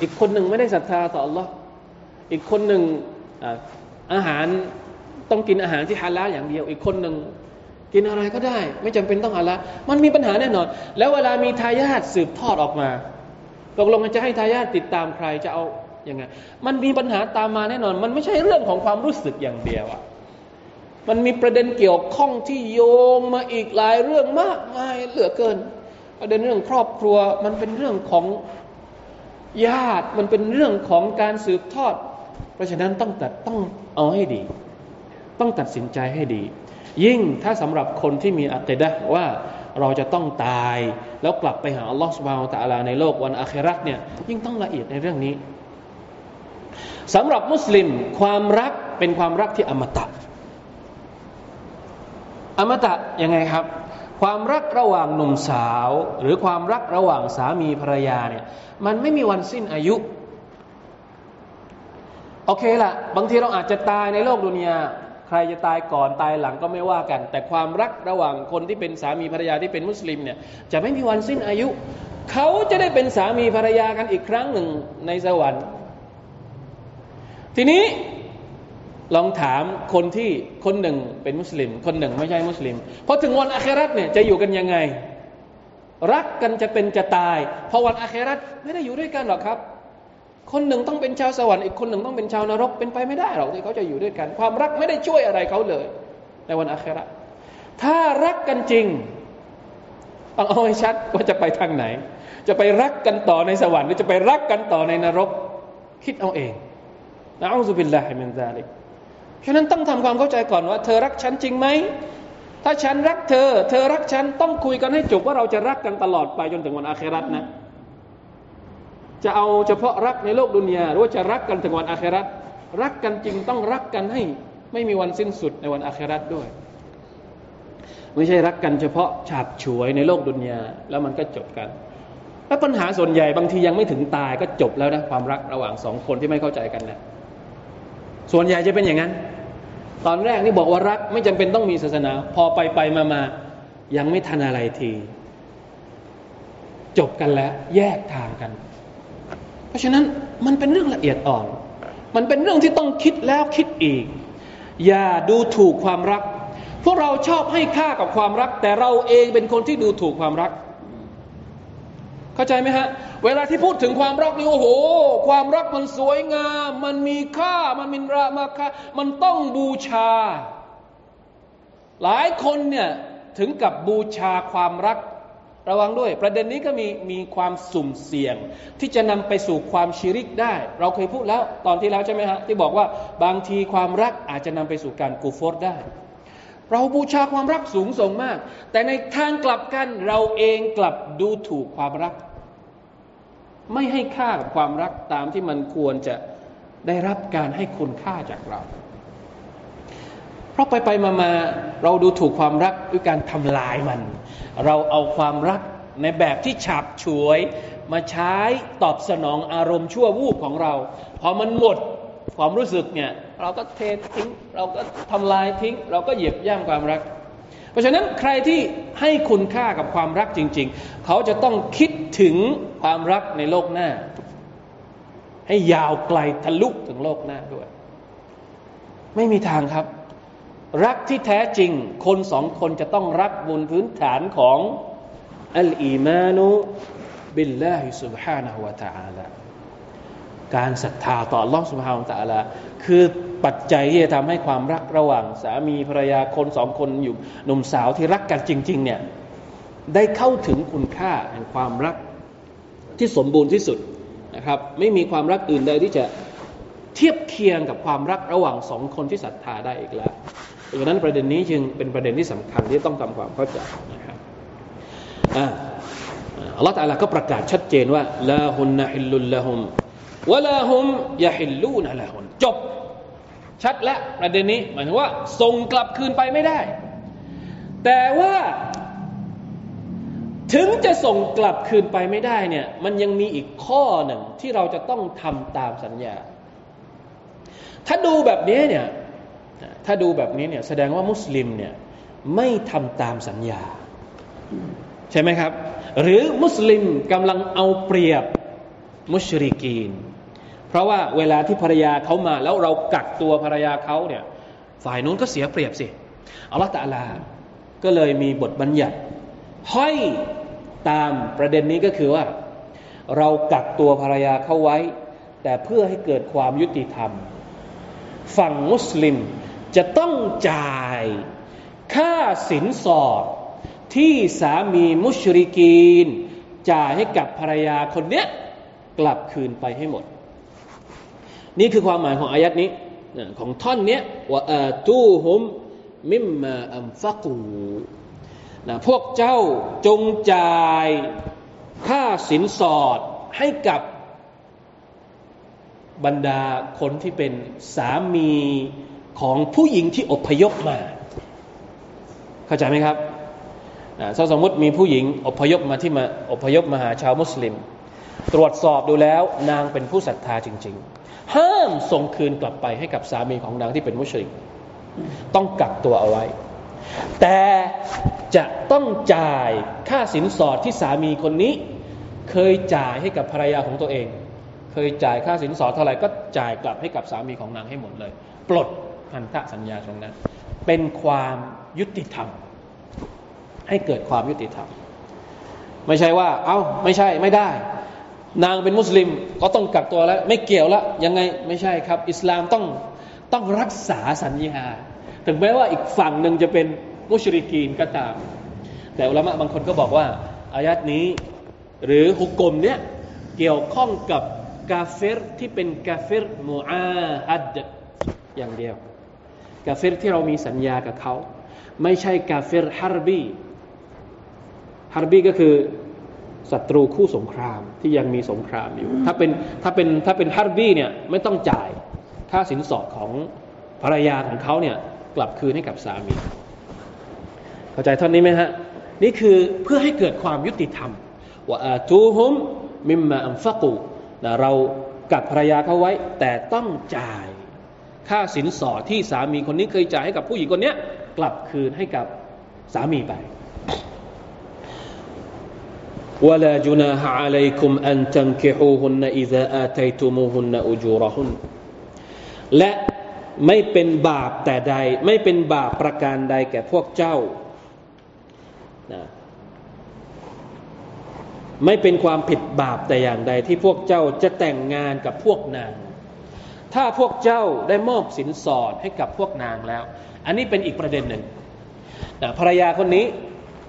อีกคนหนึ่งไม่ได้ศรัทธาต่ออัลลอฮ์อีกคนหนึ่งอาหารต้องกินอาหารที่ฮาลาอย่างเดียว อีกคนหนึ่งกินอะไรก็ได้ ไม่จำเป็นต้องฮาลามันมีปัญหาแน่นอน แล้วเวลามีทายาทสืบทอดออกมาตกลงมันจะให้ทายาทติดตามใครจะเอายังไง มันมีปัญหาตามมาแน่นอน มันไม่ใช่เรื่องของความรู้สึกอย่างเดียวอะ มันมีประเด็นเกี่ยวข้องที่โยงมาอีกหลายเรื่องมากมายเหลือเกิน ประเด็นเรื่องครอบครัวมันเป็นเรื่องของญาติมันเป็นเรื่องของการสืบทอด เพราะฉะนั้นต้องตัดต้องเอาให้ดี ต้องตัดสินใจให้ดี ยิ่งถ้าสำหรับคนที่มีอัคดะว่าเราจะต้องตายแล้วกลับไปหาอัลลอฮฺสุบานตะอาลาในโลกวันอาคราตเนี่ยยิ่งต้องละเอียดในเรื่องนี้สำหรับมุสลิมความรักเป็นความรักที่อมตะ อมตะยังไงครับ ความรักระหว่างหนุ่มสาว หรือความรักระหว่างสามีภรรยาเนี่ยมันไม่มีวันสิ้นอายุโอเคละบางทีเราอาจจะตายในโลกดุนยาใครจะตายก่อนตายหลังก็ไม่ว่ากัน แต่ความรักระหว่างคนที่เป็นสามีภรรยาที่เป็นมุสลิมเนี่ยจะไม่มีวันสิ้นอายุ เขาจะได้เป็นสามีภรรยากันอีกครั้งหนึ่งในสวรรค์ ทีนี้ ลองถามคนที่คนหนึ่งเป็นมุสลิม คนหนึ่งไม่ใช่มุสลิมพอถึงวันอาคราตเนี่ยจะอยู่กันยังไง รักกันจะเป็นจะตายพอวันอาคราตไม่ได้อยู่ด้วยกันหรอกครับ คนหนึ่งต้องเป็นชาวสวรรค์อีกคนหนึ่งต้องเป็นชาวนรกเป็นไปไม่ได้หรอกที่เขาจะอยู่ด้วยกัน ความรักไม่ได้ช่วยอะไรเขาเลย ในวันอาคราตถ้ารักกันจริงต้องเอาให้ชัดว่าจะไปทางไหน จะไปรักกันต่อในสวรรค์หรือจะไปรักกันต่อในนรก คิดเอาเองนะอูซุบิลลาฮิมินซาลิก ฉะนั้นต้องทำความเข้าใจก่อนว่า เธอรักฉันจริงไหมถ้าฉันรักเธอ เธอรักฉันต้องคุยกันให้จบว่าเราจะรักกันตลอดไปจนถึงวันอาคราตนะ จะเอาเฉพาะรักในโลกดุนยาหรือว่าจะรักกันถึงวันอาคราตรักกันจริงต้องรักกันให้ ไม่มีวันสิ้นสุดในวันอาคราตด้วย ไม่ใช่รักกันเฉพาะฉาบฉวยในโลกดุนยาแล้วมันก็จบกันแล้วปัญหาส่วนใหญ่บางทียังไม่ถึงตายก็จบแล้วนะความรักระหว่างสองคนที่ไม่เข้าใจกันนะส่วนใหญ่จะเป็นอย่างนั้น ตอนแรกนี่บอกว่ารักไม่จำเป็นต้องมีศาสนา พอไปไปมามายังไม่ทันอะไรที จบกันแล้ว แยกทางกัน เพราะฉะนั้นมันเป็นเรื่องละเอียดอ่อน มันเป็นเรื่องที่ต้องคิดแล้วคิดอีก อย่าดูถูกความรัก พวกเราชอบให้ค่ากับความรัก แต่เราเองเป็นคนที่ดูถูกความรัก เข้าใจไหมฮะ เวลาที่พูดถึงความรักนี่โอ้โห ความรักมันสวยงาม มันมีค่า มันมีรามาค่ามันต้องบูชา หลายคนเนี่ยถึงกับบูชาความรักระวังด้วย ประเด็นนี้ก็มีมีความสุ่มเสี่ยง ที่จะนำไปสู่ความชิริกได้ เราเคยพูดแล้วตอนที่แล้วใช่ไหมฮะที่บอกว่าบางทีความรักอาจจะนำไปสู่การกูฟอดได้ เราบูชาความรักสูงส่งมาก แต่ในทางกลับกันเราเองกลับดูถูกความรัก ไม่ให้ค่ากับความรักตามที่มันควรจะได้รับการให้คุณค่าจากเรา เพราะไปไปมามาเราดูถูกความรักด้วยการทำลายมัน เราเอาความรักในแบบที่ฉาบฉวย มาใช้ตอบสนองอารมณ์ชั่ววูบของเรา พอมันหมดความรู้สึกเนี่ย เราก็เททิ้ง เราก็ทำลายทิ้ง เราก็เหยียบย่ำความรัก เพราะฉะนั้นใครที่ให้คุณค่ากับความรักจริง ๆ เขาจะต้องคิดถึงความรักในโลกหน้า ให้ยาวไกลทะลุถึงโลกหน้าด้วย ไม่มีทางครับ รักที่แท้จริง คนสองคนจะต้องรักบนพื้นฐานของอัลอีมานุบิลลาฮิสุบฮานะฮุวาตาอาลา การศรัทธาต่อลอสุภาพตาละคือปัจจัยที่จะทำให้ความรักระหว่าง สามีภรรยาคนสองคนอยู่หนุ่มสาวที่รักกันจริง ๆ เนี่ยได้เข้าถึงคุณค่าแห่งความรักที่สมบูรณ์ที่สุดนะครับ ไม่มีความรักอื่นใดที่จะเทียบเคียงกับความรักระหว่างสองคนที่ศรัทธาได้อีกแล้วดังนั้นประเด็นนี้จึงเป็นประเด็นที่สำคัญที่ต้องทำความเข้าใจนะครับอัลลอฮฺตะลาก็ประกาศชัดเจนว่าลาฮุนนะฮิลลุลละฮุม วะลาฮุมยะฮิลลูนะละฮุนจบ ชัดแล้วประเด็นนี้หมายถึงว่าส่งกลับคืนไปไม่ได้ แต่ว่าถึงจะส่งกลับคืนไปไม่ได้เนี่ยมันยังมีอีกข้อหนึ่งที่เราจะต้องทำตามสัญญา ถ้าดูแบบนี้เนี่ยถ้าดูแบบนี้เนี่ยแสดงว่ามุสลิมเนี่ยไม่ทำตามสัญญา ใช่ไหมครับ หรือมุสลิมกำลังเอาเปรียบมุชริกีน เพราะว่าเวลาที่ภรรยาเขามา แล้วเรากักตัวภรรยาเขาเนี่ยฝ่ายนู้นก็เสียเปรียบสิอัลลอฮฺตะลา ก็เลยมีบทบัญญัติห้อยตามประเด็นนี้ก็คือว่า เรากักตัวภรรยาเขาไว้ แต่เพื่อให้เกิดความยุติธรรม ฝั่งมุสลิมจะต้องจ่ายค่าสินสอดที่สามีมุชริกีน จ่ายให้กับภรรยาคนเนี้ยกลับคืนไปให้หมด นี่คือความหมายของอายัดนี้ของท่อนนี้ว่าตู้ฮุมมิมมาอัมฟักูนะพวกเจ้าจงจ่ายค่าสินสอดให้กับบรรดาคนที่เป็นสามีของผู้หญิงที่อพยพมา เข้าใจไหมครับถ้าสมมติมีผู้หญิงอพยพมาที่มาอพยพมาหาชาวมุสลิม ตรวจสอบดูแล้วนางเป็นผู้ศรัทธาจริง ๆ ห้ามส่งคืนกลับไปให้กับสามีของนางที่เป็นมุชริก ต้องกักตัวเอาไว้ แต่จะต้องจ่ายค่าสินสอดที่สามีคนนี้ เคยจ่ายให้กับภรรยาของตัวเอง เคยจ่ายค่าสินสอดเท่าไหร่ก็จ่ายกลับให้กับสามีของนางให้หมดเลย ปลดพันธสัญญาตรงนั้น เป็นความยุติธรรม ให้เกิดความยุติธรรม ไม่ใช่ว่า เอา้า ไม่ใช่ ไม่ได้ นางเป็นมุสลิมก็ต้องกักตัวแล้ว ไม่เกี่ยวล้วยังไงไม่ใช่ครับ อิสลามต้องต้องรักษาสัญญา ถึงแม้ว่าอีกฝั่งหนึ่งจะเป็นมุชริกีนก็ตาม แต่อุลามะบางคนก็บอกว่า อายัดนี้หรือฮุกกลมเนี้ยเกี่ยวข้องกับกาเฟรที่เป็นกาเฟรมูอาฮัดอย่างเดียว كافر ที่เรามีสัญญากับเขา ไม่ใช่كافر حربي حربي ก็คือ ศัตรูคู่สงครามที่ยังมีสงครามอยู่ ถ้าเป็นถ้าเป็นถ้าเป็น حربي เนี่ยไม่ต้องจ่ายค่าสินสอดของภรรยาของเขาเนี่ยกลับคืนให้กับสามี เข้าใจท่อนนี้ไหมฮะ นี่คือเพื่อให้เกิดความยุติธรรมوآتوهم ما أنفقوا นะเรากับภรรยาเขาไว้ แต่ต้องจ่ายค่าสินสอดที่สามีคนนี้เคยจ่ายให้กับผู้หญิงคนนี้กลับคืนให้กับสามีไป ولا جناح عليكم أن تنكحوهن إذا آتيتموهن أجورهن และ ไม่เป็นบาปแต่ใด ไม่เป็นบาปประการใดแก่พวกเจ้านะไม่เป็นความผิดบาปแต่อย่างใดที่พวกเจ้าจะแต่งงานกับพวกนาง ถ้าพวกเจ้าได้มอบสินสอดให้กับพวกนางแล้ว อันนี้เป็นอีกประเด็นหนึ่งนะภรรยาคนนี้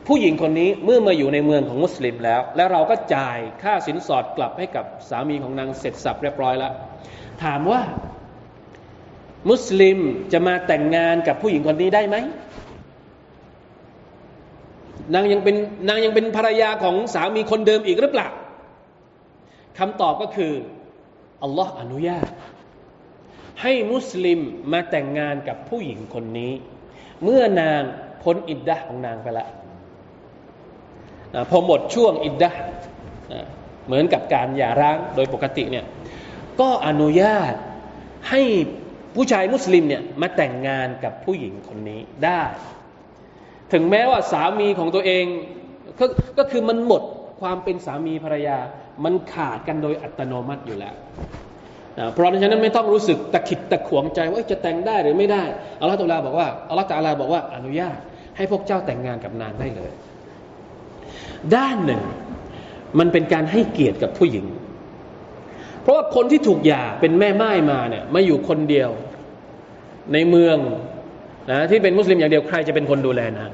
ผู้หญิงคนนี้เมื่อมาอยู่ในเมืองของมุสลิมแล้ว แล้วเราก็จ่ายค่าสินสอดกลับให้กับสามีของนางเสร็จสับเรียบร้อยแล้ว ถามว่า มุสลิมจะมาแต่งงานกับผู้หญิงคนนี้ได้ไหมนางยังเป็นนางยังเป็นภรรยาของสามีคนเดิมอีกหรือเปล่าคำตอบก็คืออัลลอฮ์อนุญาต ให้มุสลิมมาแต่งงานกับผู้หญิงคนนี้ เมื่อนางพ้นอิดดะของนางไปแล้ว พอหมดช่วงอิดดะเหมือนกับการหย่าร้างโดยปกติเนี่ยก็อนุญาตให้ผู้ชายมุสลิมเนี่ยมาแต่งงานกับผู้หญิงคนนี้ได้ ถึงแม้ว่าสามีของตัวเองก็ก็คือมันหมดความเป็นสามีภรรยา มันขาดกันโดยอัตโนมัติอยู่แล้วนะเพราะฉะนั้นไม่ต้องรู้สึกตะขิดตะขวงใจว่าจะแต่งได้หรือไม่ได้อัลลอฮฺตะลาบอกว่าอัลลอฮฺตะลาบอกว่าอนุญาตให้พวกเจ้าแต่งงานกับนางได้เลย ด้านหนึ่ง มันเป็นการให้เกียรติกับผู้หญิง เพราะว่าคนที่ถูกหย่าเป็นแม่ไม้มาเนี่ยมาอยู่คนเดียว ในเมืองนะที่เป็นมุสลิมอย่างเดียวใครจะเป็นคนดูแลนาง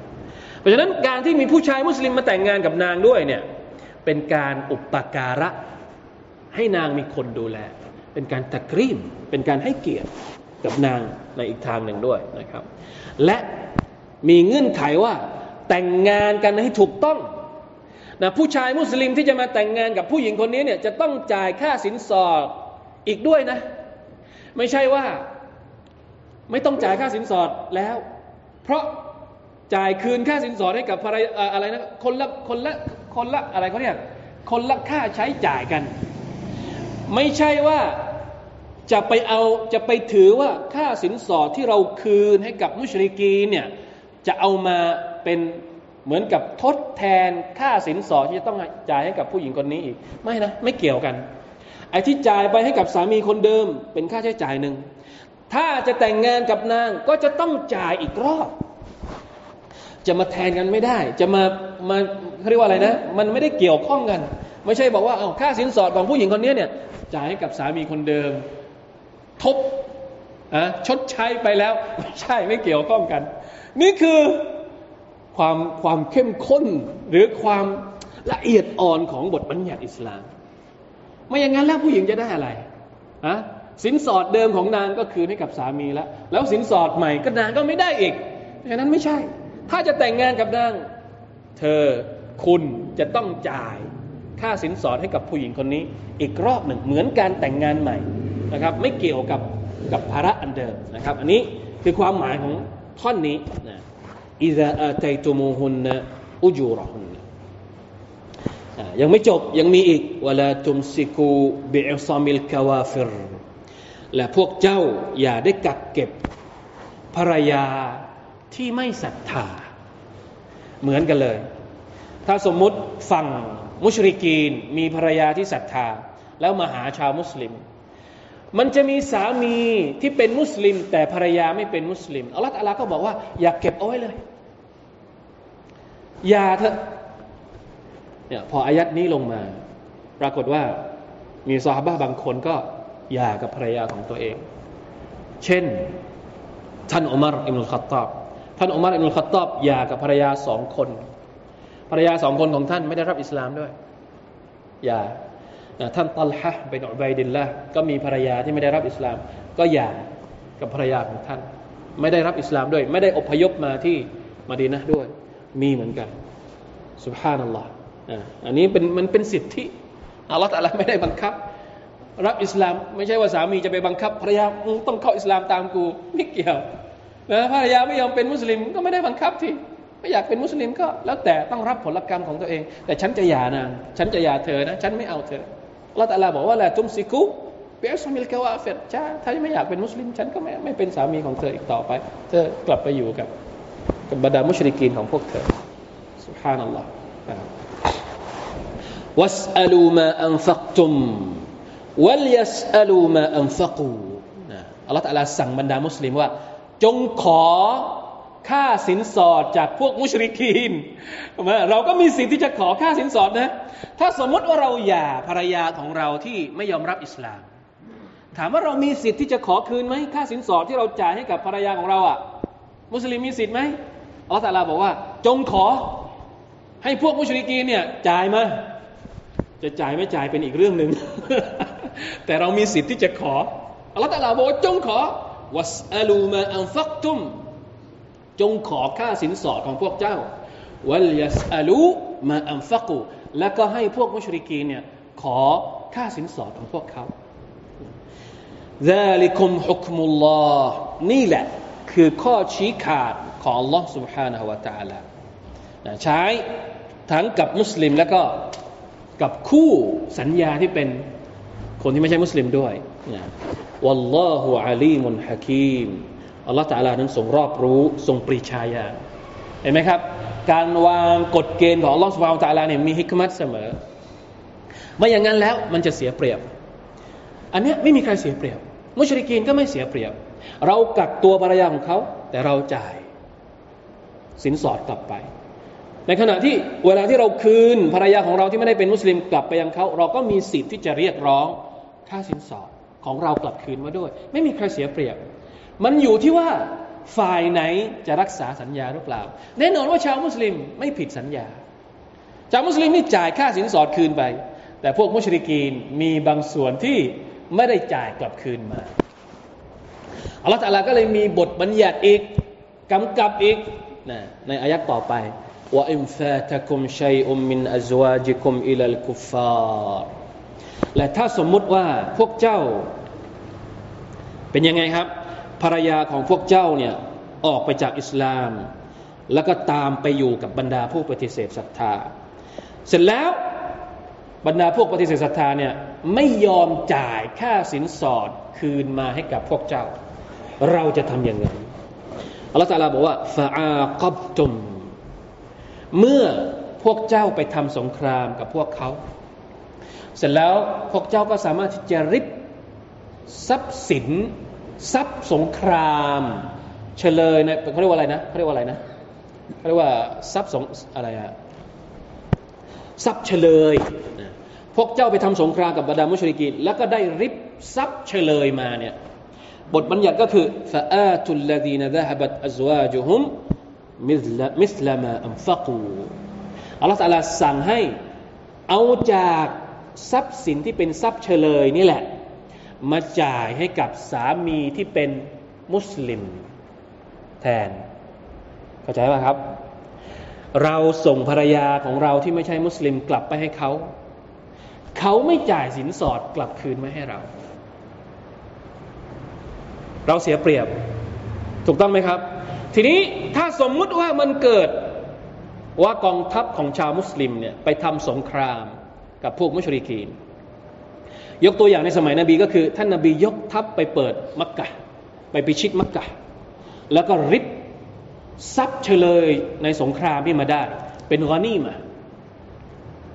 เพราะฉะนั้นการที่มีผู้ชายมุสลิมมาแต่งงานกับนางด้วยเนี่ยเป็นการอุปการะ ให้นางมีคนดูแล เป็นการตะกรีมเป็นการให้เกียรติกับนางในอีกทางหนึ่งด้วยนะครับ และมีเงื่อนไขว่าแต่งงานกันให้ถูกต้อง นะผู้ชายมุสลิมที่จะมาแต่งงานกับผู้หญิงคนนี้เนี่ยจะต้องจ่ายค่าสินสอดอีกด้วยนะ ไม่ใช่ว่าไม่ต้องจ่ายค่าสินสอดแล้ว เพราะจ่ายคืนค่าสินสอดให้กับภรรยาอะไรนะคนละคนละคนละอะไรเขาเนี่ยคนละค่าใช้จ่ายกัน ไม่ใช่ว่าจะไปเอาจะไปถือว่าค่าสินสอดที่เราคืนให้กับมุชริกีเนี่ยจะเอามาเป็น เหมือนกับทดแทนค่าสินสอดที่จะต้องจ่ายให้กับผู้หญิงคนนี้อีก ไม่นะ ไม่เกี่ยวกัน ไอ้ที่จ่ายไปให้กับสามีคนเดิม เป็นค่าใช้จ่ายหนึ่ง ถ้าจะแต่งงานกับนางก็จะต้องจ่ายอีกรอบ จะมาแทนกันไม่ได้ จะมามาเขาเรียกว่าอะไรนะ มันไม่ได้เกี่ยวข้องกัน ไม่ใช่บอกว่าเอาค่าสินสอดของผู้หญิงคนนี้เนี่ยจ่ายให้กับสามีคนเดิม ทบอะชดใช้ไปแล้วไม่ใช่ไม่เกี่ยวข้องกัน นี่คือ ความความเข้มข้นหรือความละเอียดอ่อนของบทบัญญัติอิสลาม ไม่อย่างนั้นแล้วผู้หญิงจะได้อะไรอะสินสอดเดิมของนางก็คืนให้กับสามีแล้ว แล้วสินสอดใหม่ก็นางก็ไม่ได้อีกดังนั้นไม่ใช่ ถ้าจะแต่งงานกับนาง เธอคุณจะต้องจ่ายค่าสินสอดให้กับผู้หญิงคนนี้ อีกรอบหนึ่งเหมือนการแต่งงานใหม่นะครับ ไม่เกี่ยวกับกับภาระอันเดิมนะครับ อันนี้คือความหมายของท่อนนี้นะ إذا آتيتموهن أجورهن ยังไม่จบยังมีอีก ولا تمسكوا بعصم الكوافر และพวกเจ้าอย่าได้กักเก็บภรรยาที่ไม่ศรัทธา เหมือนกันเลย ถ้าสมมุติฝั่งمشركين มีภรรยาที่ศรัทธา แล้วมาหาชาวมุสลิม มันจะมีสามีที่เป็นมุสลิม แต่ภรรยาไม่เป็นมุสลิมอัลลอฮฺอัลลอฮ์ก็บอกว่า อย่าเก็บเอาไว้เลย อย่าเถอะเนี่ยพออายัดนี้ลงมา ปรากฏว่ามีซอฮาบะบางคนก็หย่ากับภรรยาของตัวเอง เช่น ท่านอุมารอิมรุลขัตตอบ ท่านอุมารอิมรุลขัตตอบหย่ากับภรรยาสองคน ภรรยาสองคนของท่านไม่ได้รับอิสลามด้วยหย่าท่านตัลฮะเป็นอุบัยดินละก็มีภรรยาที่ไม่ได้รับอิสลาม ก็หย่ากับภรรยาของท่าน ไม่ได้รับอิสลามด้วย ไม่ได้อพยพมาที่มาดีนะด้วย มีเหมือนกันสุบฮานัลลอฮ์อันนี้เป็นมันเป็นสิทธิอัลลอฮฺอะไรไม่ได้บังคับ รับอิสลาม ไม่ใช่ว่าสามีจะไปบังคับภรรยาต้องเข้าอิสลามตามกูไม่เกี่ยวนะภรรยาไม่ยอมเป็นมุสลิมก็ไม่ได้บังคับที่ไม่อยากเป็นมุสลิมก็ แล้วแต่ต้องรับผลกรรมของตัวเอง แต่ฉันจะหย่านางฉันจะหย่าเธอนะ ฉันไม่เอาเธออัลลอฮฺบอกว่าولا تمسكوا بعصم الكوافر จ้าถ้าไม่อยากเป็นมุสลิม ฉันก็ไม่ไม่เป็นสามีของเธออีกต่อไป เธอกลับไปอยู่กับ กับบรรดาمشركين ของพวกเธอ سبحان الله واسألوا ما أنفقتم وليسألوا ما أنفقوا อัลลอฮ์ตะลาสั่งบรรดามุสลิมว่า จงขอค่าสินสอดจากพวกมุชริกีนเราก็มีสิทธิ์ที่จะขอค่าสินสอดนะ ถ้าสมมติว่าเราหย่าภรรยาของเราที่ไม่ยอมรับอิสลาม ถามว่าเรามีสิทธิ์ที่จะขอคืนไหมค่าสินสอดที่เราจ่ายให้กับภรรยาของเราอะ่ะ มุสลิมมีสิทธิ์ไหม อัลลอฮฺตะลาบอกว่า จงขอให้พวกมุชริกีนเนี่ยจ่ายมาจะจ่ายไม่จ่ายเป็นอีกเรื่องหนึ่งแต่เรามีสิทธิ์ที่จะขออัลลอฮฺตะลาบอกว่าจงขอวัสอลูมาอันฟักตุมจงขอค่าสินสอดของพวกเจ้าวัลยัสอลูมาอัมฟักูแล้วก็ให้พวกมุชริกีเนี่ยขอค่าสินสอดของพวกเขา ذلكم حكم الله นี่แหละ คือข้อชี้ขาดของ Allah سبحانه และ تعالى ใช้ทั้งกับมุสลิมแล้วก็กับคู่สัญญาที่เป็นคนที่ไม่ใช่มุสลิมด้วยวัลลอฮุอาลีมุนฮะคีมอัลลอฮฺตาลานั้นทรงรอบรู้ทรงปรีชาญาณเห็นไหมครับ การวางกฎเกณฑ์ของอัลลอฮฺสุบฮานตาลาเนี่ยมีฮิกมัตเสมอไม่อย่างนั้นแล้วมันจะเสียเปรียบ อันนี้ไม่มีใครเสียเปรียบ มุชริกีนก็ไม่เสียเปรียบ เรากักตัวภรรยาของเขา แต่เราจ่ายสินสอดกลับไป ในขณะที่เวลาที่เราคืนภรรยาของเราที่ไม่ได้เป็นมุสลิมกลับไปยังเขาเราก็มีสิทธิ์ที่จะเรียกร้องค่าสินสอดของเรากลับคืนมาด้วย ไม่มีใครเสียเปรียบ มันอยู่ที่ว่าฝ่ายไหนจะรักษาสัญญาหรือเปล่า แน่นอนว่าชาวมุสลิมไม่ผิดสัญญา ชาวมุสลิมนี่จ่ายค่าสินสอดคืนไป แต่พวกมุชริกีนมีบางส่วนที่ไม่ได้จ่ายกลับคืนมา อัลลอฮฺตาลาก็เลยมีบทบัญญัติอีกกำกับอีกนะในอายักต่อไปว่าอิมฟาตะคุมชัยอุมมินอัจวาจิคุมอิลัลกุฟาร์และถ้าสมมุติว่าพวกเจ้า เป็นยังไงครับ ภรรยาของพวกเจ้าเนี่ยออกไปจากอิสลาม แล้วก็ตามไปอยู่กับบรรดาผู้ปฏิเสธศรัทธา เสร็จแล้ว บรรดาพวกปฏิเสธศรัทธาเนี่ยไม่ยอมจ่ายค่าสินสอดคืนมาให้กับพวกเจ้า เราจะทำอยังไงอัลลอฮฺตาลาบอกว่าฟาอากับตุมเมื่อพวกเจ้าไปทำสงครามกับพวกเขา เสร็จแล้วพวกเจ้าก็สามารถที่จะริบทรัพย์สินทรัพย์สงครามเฉลยนะเขาเรียกว่าอะไรนะเขาเรียกว่าอะไรนะเขาเรียกว่าทรัพย์สงอะไรอะทรัพย์เฉลย พวกเจ้าไปทำสงครามกับบรรดามุชริกีนแล้วก็ได้ริบทรัพย์เฉลยมาเนี่ยบทบัญญัติก็คือฟาอาตุลลดีนดะฮบัตอัจวาจุฮุมมิสลมิสลามาอัมฟักูอัลลอฮฺตาลาสั่งให้เอาจากทรัพย์สินที่เป็นทรัพย์เฉลยนี่แหละ มาจ่ายให้กับสามีที่เป็นมุสลิมแทน เข้าใจไหมครับ เราส่งภรรยาของเราที่ไม่ใช่มุสลิมกลับไปให้เขา เขาไม่จ่ายสินสอดกลับคืนมาให้เรา เราเสียเปรียบ ถูกต้องไหมครับ ทีนี้ถ้าสมมุติว่ามันเกิดว่ากองทัพของชาวมุสลิมเนี่ยไปทำสงครามกับพวกมุชริกีน ยกตัวอย่างในสมัยนบีก็คือ ท่านนบียกทัพไปเปิดมักกะไปพิชิตมักกะแล้วก็ริบทรัพย์เฉลยในสงครามที่มาได้ เป็นกอนี่มา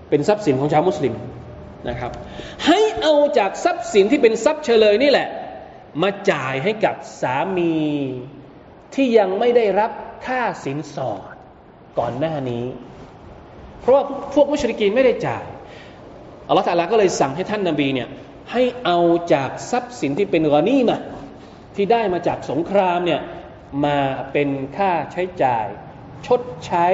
เป็นทรัพย์สินของชาวมุสลิม นะครับ ให้เอาจากทรัพย์สินที่เป็นทรัพย์เฉลยนี่แหละ มาจ่ายให้กับสามีที่ยังไม่ได้รับค่าสินสอดก่อนหน้านี้ เพราะว่าพวกมุชริกีนไม่ได้จ่ายอัลลอฮฺตาลาก็เลยสั่งให้ท่านนาบีเนี่ยให้เอาจากทรัพย์สินที่เป็นกอนีมาที่ได้มาจากสงครามเนี่ยมาเป็นค่าใช้จ่าย ชดใช้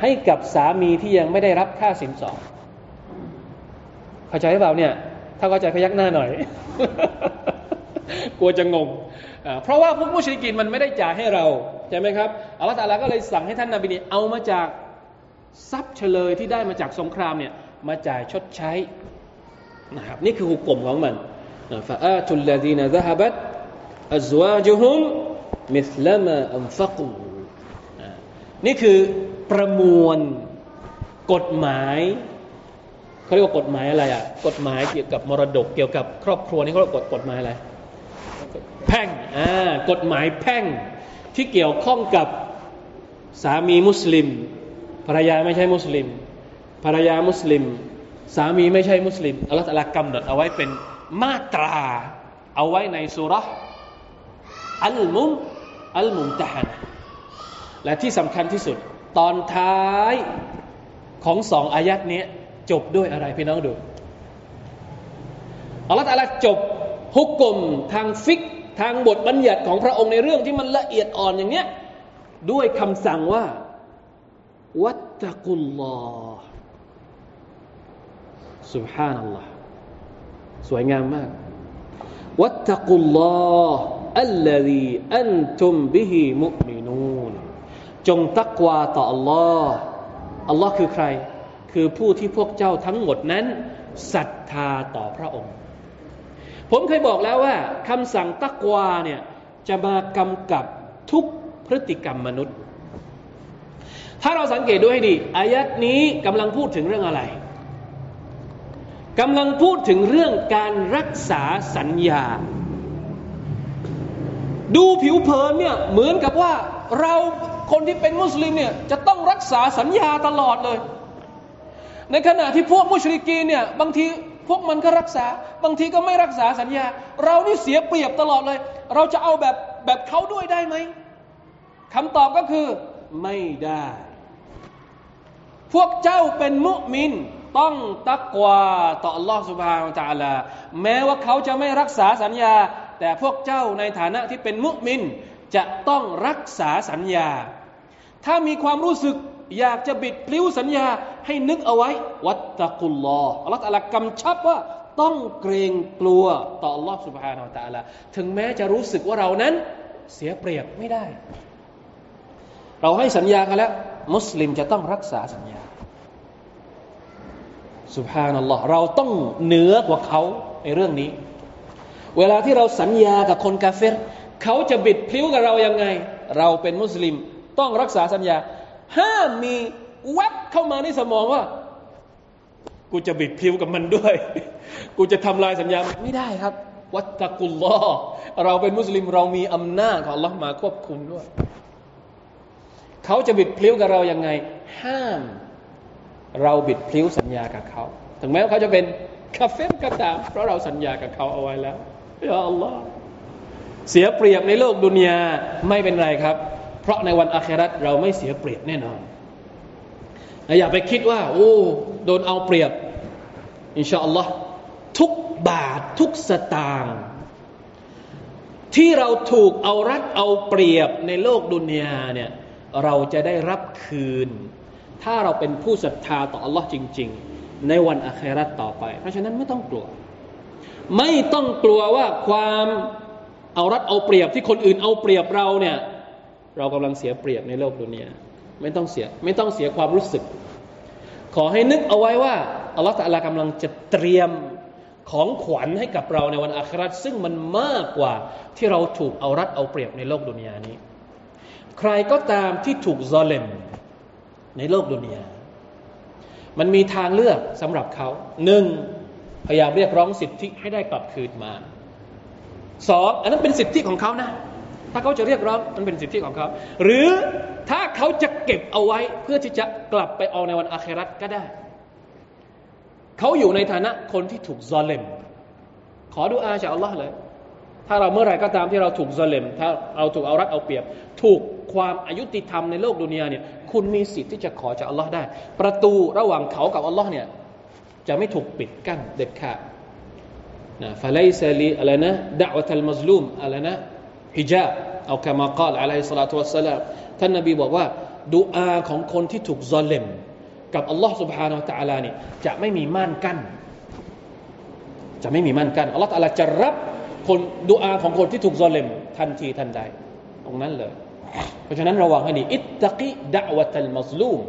ให้กับสามีที่ยังไม่ได้รับค่าสินสอด เข้าใจหรือเปล่าเนี่ย ถ้าเข้าใจพยักหน้าหน่อย กลัวจะงง เพราะว่าพวกมุชริกินมันไม่ได้จ่ายให้เรา ใช่ไหมครับอัลลอฮฺตาลาก็เลยสั่งให้ท่านนาบีเนี่ยเอามาจากทรัพย์เฉลยที่ได้มาจากสงครามเนี่ยมาจ่ายชดใช้นะครับนี่คือหุกกลมของมันฟาอาตุลลดีนซะฮบัตอัจวาจุฮุมมิสลามาอัมฟักูนี่คือประมวลกฎหมาย เขาเรียกว่ากฎหมายอะไรอะ กฎหมายเกี่ยวกับมรดกเกี่ยวกับครอบครัวนี่เขาเรียกกฎหมายอะไร แพ่งอ่ากฎหมายแพ่งที่เกี่ยวข้องกับสามีมุสลิม ภรรยาไม่ใช่มุสลิม ภรรยามุสลิม สามีไม่ใช่มุสลิมอัลลอฮฺตะลากำหนดเอาไว้เป็นมาตราเอาไว้ในสุรษอัลมุมอัลมุมตะฮนและที่สำคัญที่สุด ตอนท้ายของสองอายัดนี้ จบด้วยอะไรพี่น้องดูอัลลอฮฺอาลาจบฮุกกลมทางฟิกทางบทบัญญัติของพระองค์ในเรื่องที่มันละเอียดอ่อนอย่างเนี้ยด้วยคำสั่งว่า วัตตะกุลลอสุบฮานัลลอฮ์สวยงามมาก วัตตะกุลลออัลลอฮีอันตุมบิฮิมุมินูนจงตักวาต่ออัลลอฮ์อัลลอฮ์คือใคร คือผู้ที่พวกเจ้าทั้งหมดนั้นศรัทธาต่อพระองค์ ผมเคยบอกแล้วว่าคำสั่งตักวาเนี่ยจะมากำกับทุกพฤติกรรมมนุษย์ ถ้าเราสังเกตดูให้ดีอายัดนี้กำลังพูดถึงเรื่องอะไรกำลังพูดถึงเรื่องการรักษาสัญญา ดูผิวเผินเนี่ยเหมือนกับว่าเราคนที่เป็นมุสลิมเนี่ยจะต้องรักษาสัญญาตลอดเลย ในขณะที่พวกมุชริกีเนี่ยบางทีพวกมันก็รักษา บางทีก็ไม่รักษาสัญญา เรานี่เสียเปรียบตลอดเลย เราจะเอาแบบแบบเขาด้วยได้ไหมคำตอบก็คือไม่ได้ พวกเจ้าเป็นมุมินต้องตักวาต่อ Allah سبحانه และ تعالى แม้ว่าเขาจะไม่รักษาสัญญา แต่พวกเจ้าในฐานะที่เป็นมุมิน จะต้องรักษาสัญญา ถ้ามีความรู้สึก อยากจะบิดพลิ้วสัญญาให้นึกเอาไว้ วัตตะกุลลออัลลอฮฺตะลากำชับว่าต้องเกรงกลัวต่อ Allah سبحانه และ تعالى ถึงแม้จะรู้สึกว่าเรานั้นเสียเปรียบไม่ได้ เราให้สัญญากันแล้ว มุสลิมจะต้องรักษาสัญญาสุภานัลลอฮ์เราต้องเหนือกว่าเขาในเรื่องนี้ เวลาที่เราสัญญากับคนกาเฟรเขาจะบิดพลิ้วกับเรายังไง เราเป็นมุสลิมต้องรักษาสัญญา ห้ามมีแวบเข้ามาในสมองว่า กูจะบิดพลิ้วกับมันด้วย กูจะทำลายสัญญาไม่ได้ครับ วัตตะกุลลอเราเป็นมุสลิมเรามีอำนาจของ Allah มาควบคุมด้วย เขาจะบิดพลิ้วกับเรายังไง ห้าม เราบิดพลิ้วสัญญากับเขา ถึงแม้ว่าเขาจะเป็นคาเฟ่ก็ตามเพราะเราสัญญากับเขาเอาไว้แล้วยาอัลลอฮ์เสียเปรียบในโลกดุนยาไม่เป็นไรครับ เพราะในวันอาคราตเราไม่เสียเปรียบแน่นอนอย่าไปคิดว่า โอ้โดนเอาเปรียบ อินชาอัลลอฮ์ทุกบาททุกสตางค์ที่เราถูกเอารัดเอาเปรียบในโลกดุนยาเนี่ยเราจะได้รับคืน ถ้าเราเป็นผู้ศรัทธาต่อ Allah จริง ๆ ในวันอาคราตต่อไป เพราะฉะนั้นไม่ต้องกลัว ไม่ต้องกลัวว่าความเอารัดเอาเปรียบที่คนอื่นเอาเปรียบเราเนี่ย เรากำลังเสียเปรียบในโลกดุนยาไม่ต้องเสียไม่ต้องเสียความรู้สึก ขอให้นึกเอาไว้ว่าอัลลอฮฺตะลากำลังจะเตรียมของขวัญให้กับเราในวันอาคราตซึ่งมันมากกว่าที่เราถูกเอารัดเอาเปรียบในโลกดุนยานี้ ใครก็ตามที่ถูกซอเลมในโลกดุนยา มันมีทางเลือกสำหรับเขาหนึ่งพยายามเรียกร้องสิทธิให้ได้กลับคืนมาสองอันนั้นเป็นสิทธิของเขานะ ถ้าเขาจะเรียกร้องมันเป็นสิทธิของเขา หรือถ้าเขาจะเก็บเอาไว้เพื่อที่จะกลับไปเอาในวันอาคราตก็ได้ เขาอยู่ในฐานะคนที่ถูกซอเลมขอดูอาจากอัลลอฮ์เลย ถ้าเราเมื่อไหร่ก็ตามที่เราถูกซอเลมถ้าเราถูกเอารัดเอาเปรียบ ถูกความอายุติธรรมในโลกดุนยาเนี่ย คุณมีสิทธิ์ที่จะขอจากอัลลอฮ์ได้ ประตูระหว่างเขากับอัลลอฮ์เนี่ยจะไม่ถูกปิดกั้นเด็ดขาดนะฟะไลซาลีอะไรนะดะวะตัลมัซลูมอะไรนะ ฮิจาบเอาคำมากล่าวอะลัยฮิสลาตุวัสสลามท่านนบีบอกว่าดูอาของคนที่ถูกซอลเลมกับอัลลอฮ์ سبحانه และ تعالى นี่จะไม่มีม่านกั้นจะไม่มีม่านกั้นอัลลอฮ์ตะลาจะรับคนดูอาของคนที่ถูกซอลเลมทันทีทันใดตรงนั้นเลยเพราะฉะนั้นระวังให้ดีอิตตะกิดะวะตัลมัซลูม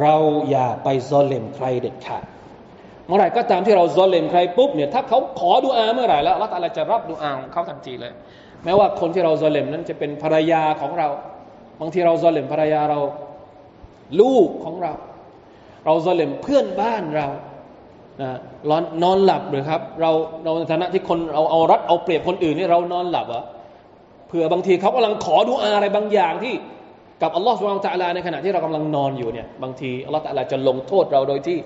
เราอย่าไปซอเลมใครเด็ดขาดเมื่อไหร่ก็ตามที่เราซอเลมใครปุ๊บเนี่ยถ้าเขาขอดุอาเมื่อไหร่แล้วอัลลอฮฺจะรับดุอาของเขาทันทีเลย แม้ว่าคนที่เราซอเลมนั้นจะเป็นภรรยาของเรา บางทีเราซอเลมภรรยาเรา ลูกของเรา เราซอเลมเพื่อนบ้านเรานอนหลับหรือครับ เราเราในฐานะที่คนเราเอารัดเอาเปรียบคนอื่นนี่เรานอนหลับเหรอผื่อบางทีเขากำลังขอดูอาอะไรบางอย่างที่กับอัลลอฮฺสุบฮานตะลาในขณะที่เรากำลังนอนอยู่เนี่ยบางทีอัลลอฮฺตะลาจะลงโทษเราโดยที่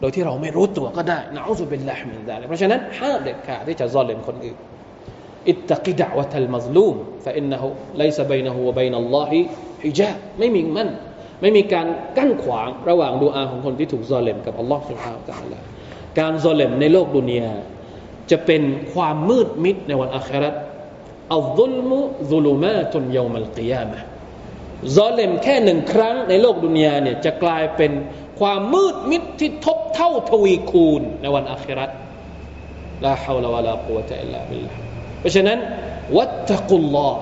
โดยที่เราไม่รู้ตัวก็ได้นะอัลลอฮฺเป็นลมินดาเพราะฉะนั้นห้ามเด็ดขาดที่จะซอลเลมคนอื่น อิตตะกิดะวะทัลมัซลูมฟะอินนะฮุไลซะบัยนะฮุวะบัยนัลลอฮิฮิจาบไม่มีมัน ไม่มีการกั้นขวางระหว่างดูอาของคนที่ถูกซอเลมกับอัลลอฮ์สุลฮาวกาลาการซอเลมในโลกดุนยาจะเป็นความมืดมิดในวันอาคราตอัลซุลมุซุลูมาตุนยามัลกิยามะซอเลมแค่หนึ่งครั้งในโลกดุนยาเนี่ยจะกลายเป็นความมืดมิดที่ทบเท่าทวีคูณในวันอาคราตลาฮาวลาวะลากุวะตะอิลลาบิลลาห์ เพราะฉะนั้นวัตตะกุลลอฮ์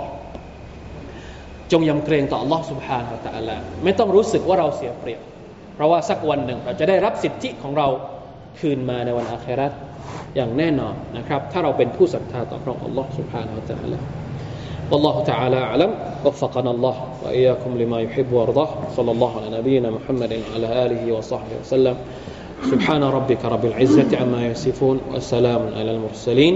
จงยำเกรงต่อ Allah سبحانه และ تعالى ไม่ต้องรู้สึกว่าเราเสียเปรียบ เพราะว่าสักวันหนึ่งเราจะได้รับสิทธิของเราคืนมาในวันอาคราตอย่างแน่นอนนะครับ ถ้าเราเป็นผู้ศรัทธาต่อพระองค์ Allah سبحانه และ تعالى والله تعالى أعلم وفقنا الله وإياكم لما يحب ويرضاه صلى الله على نبينا محمد وعلى آله وصحبه وسلم سبحان ربك رب العزة عما يصفون وسلام على المرسلين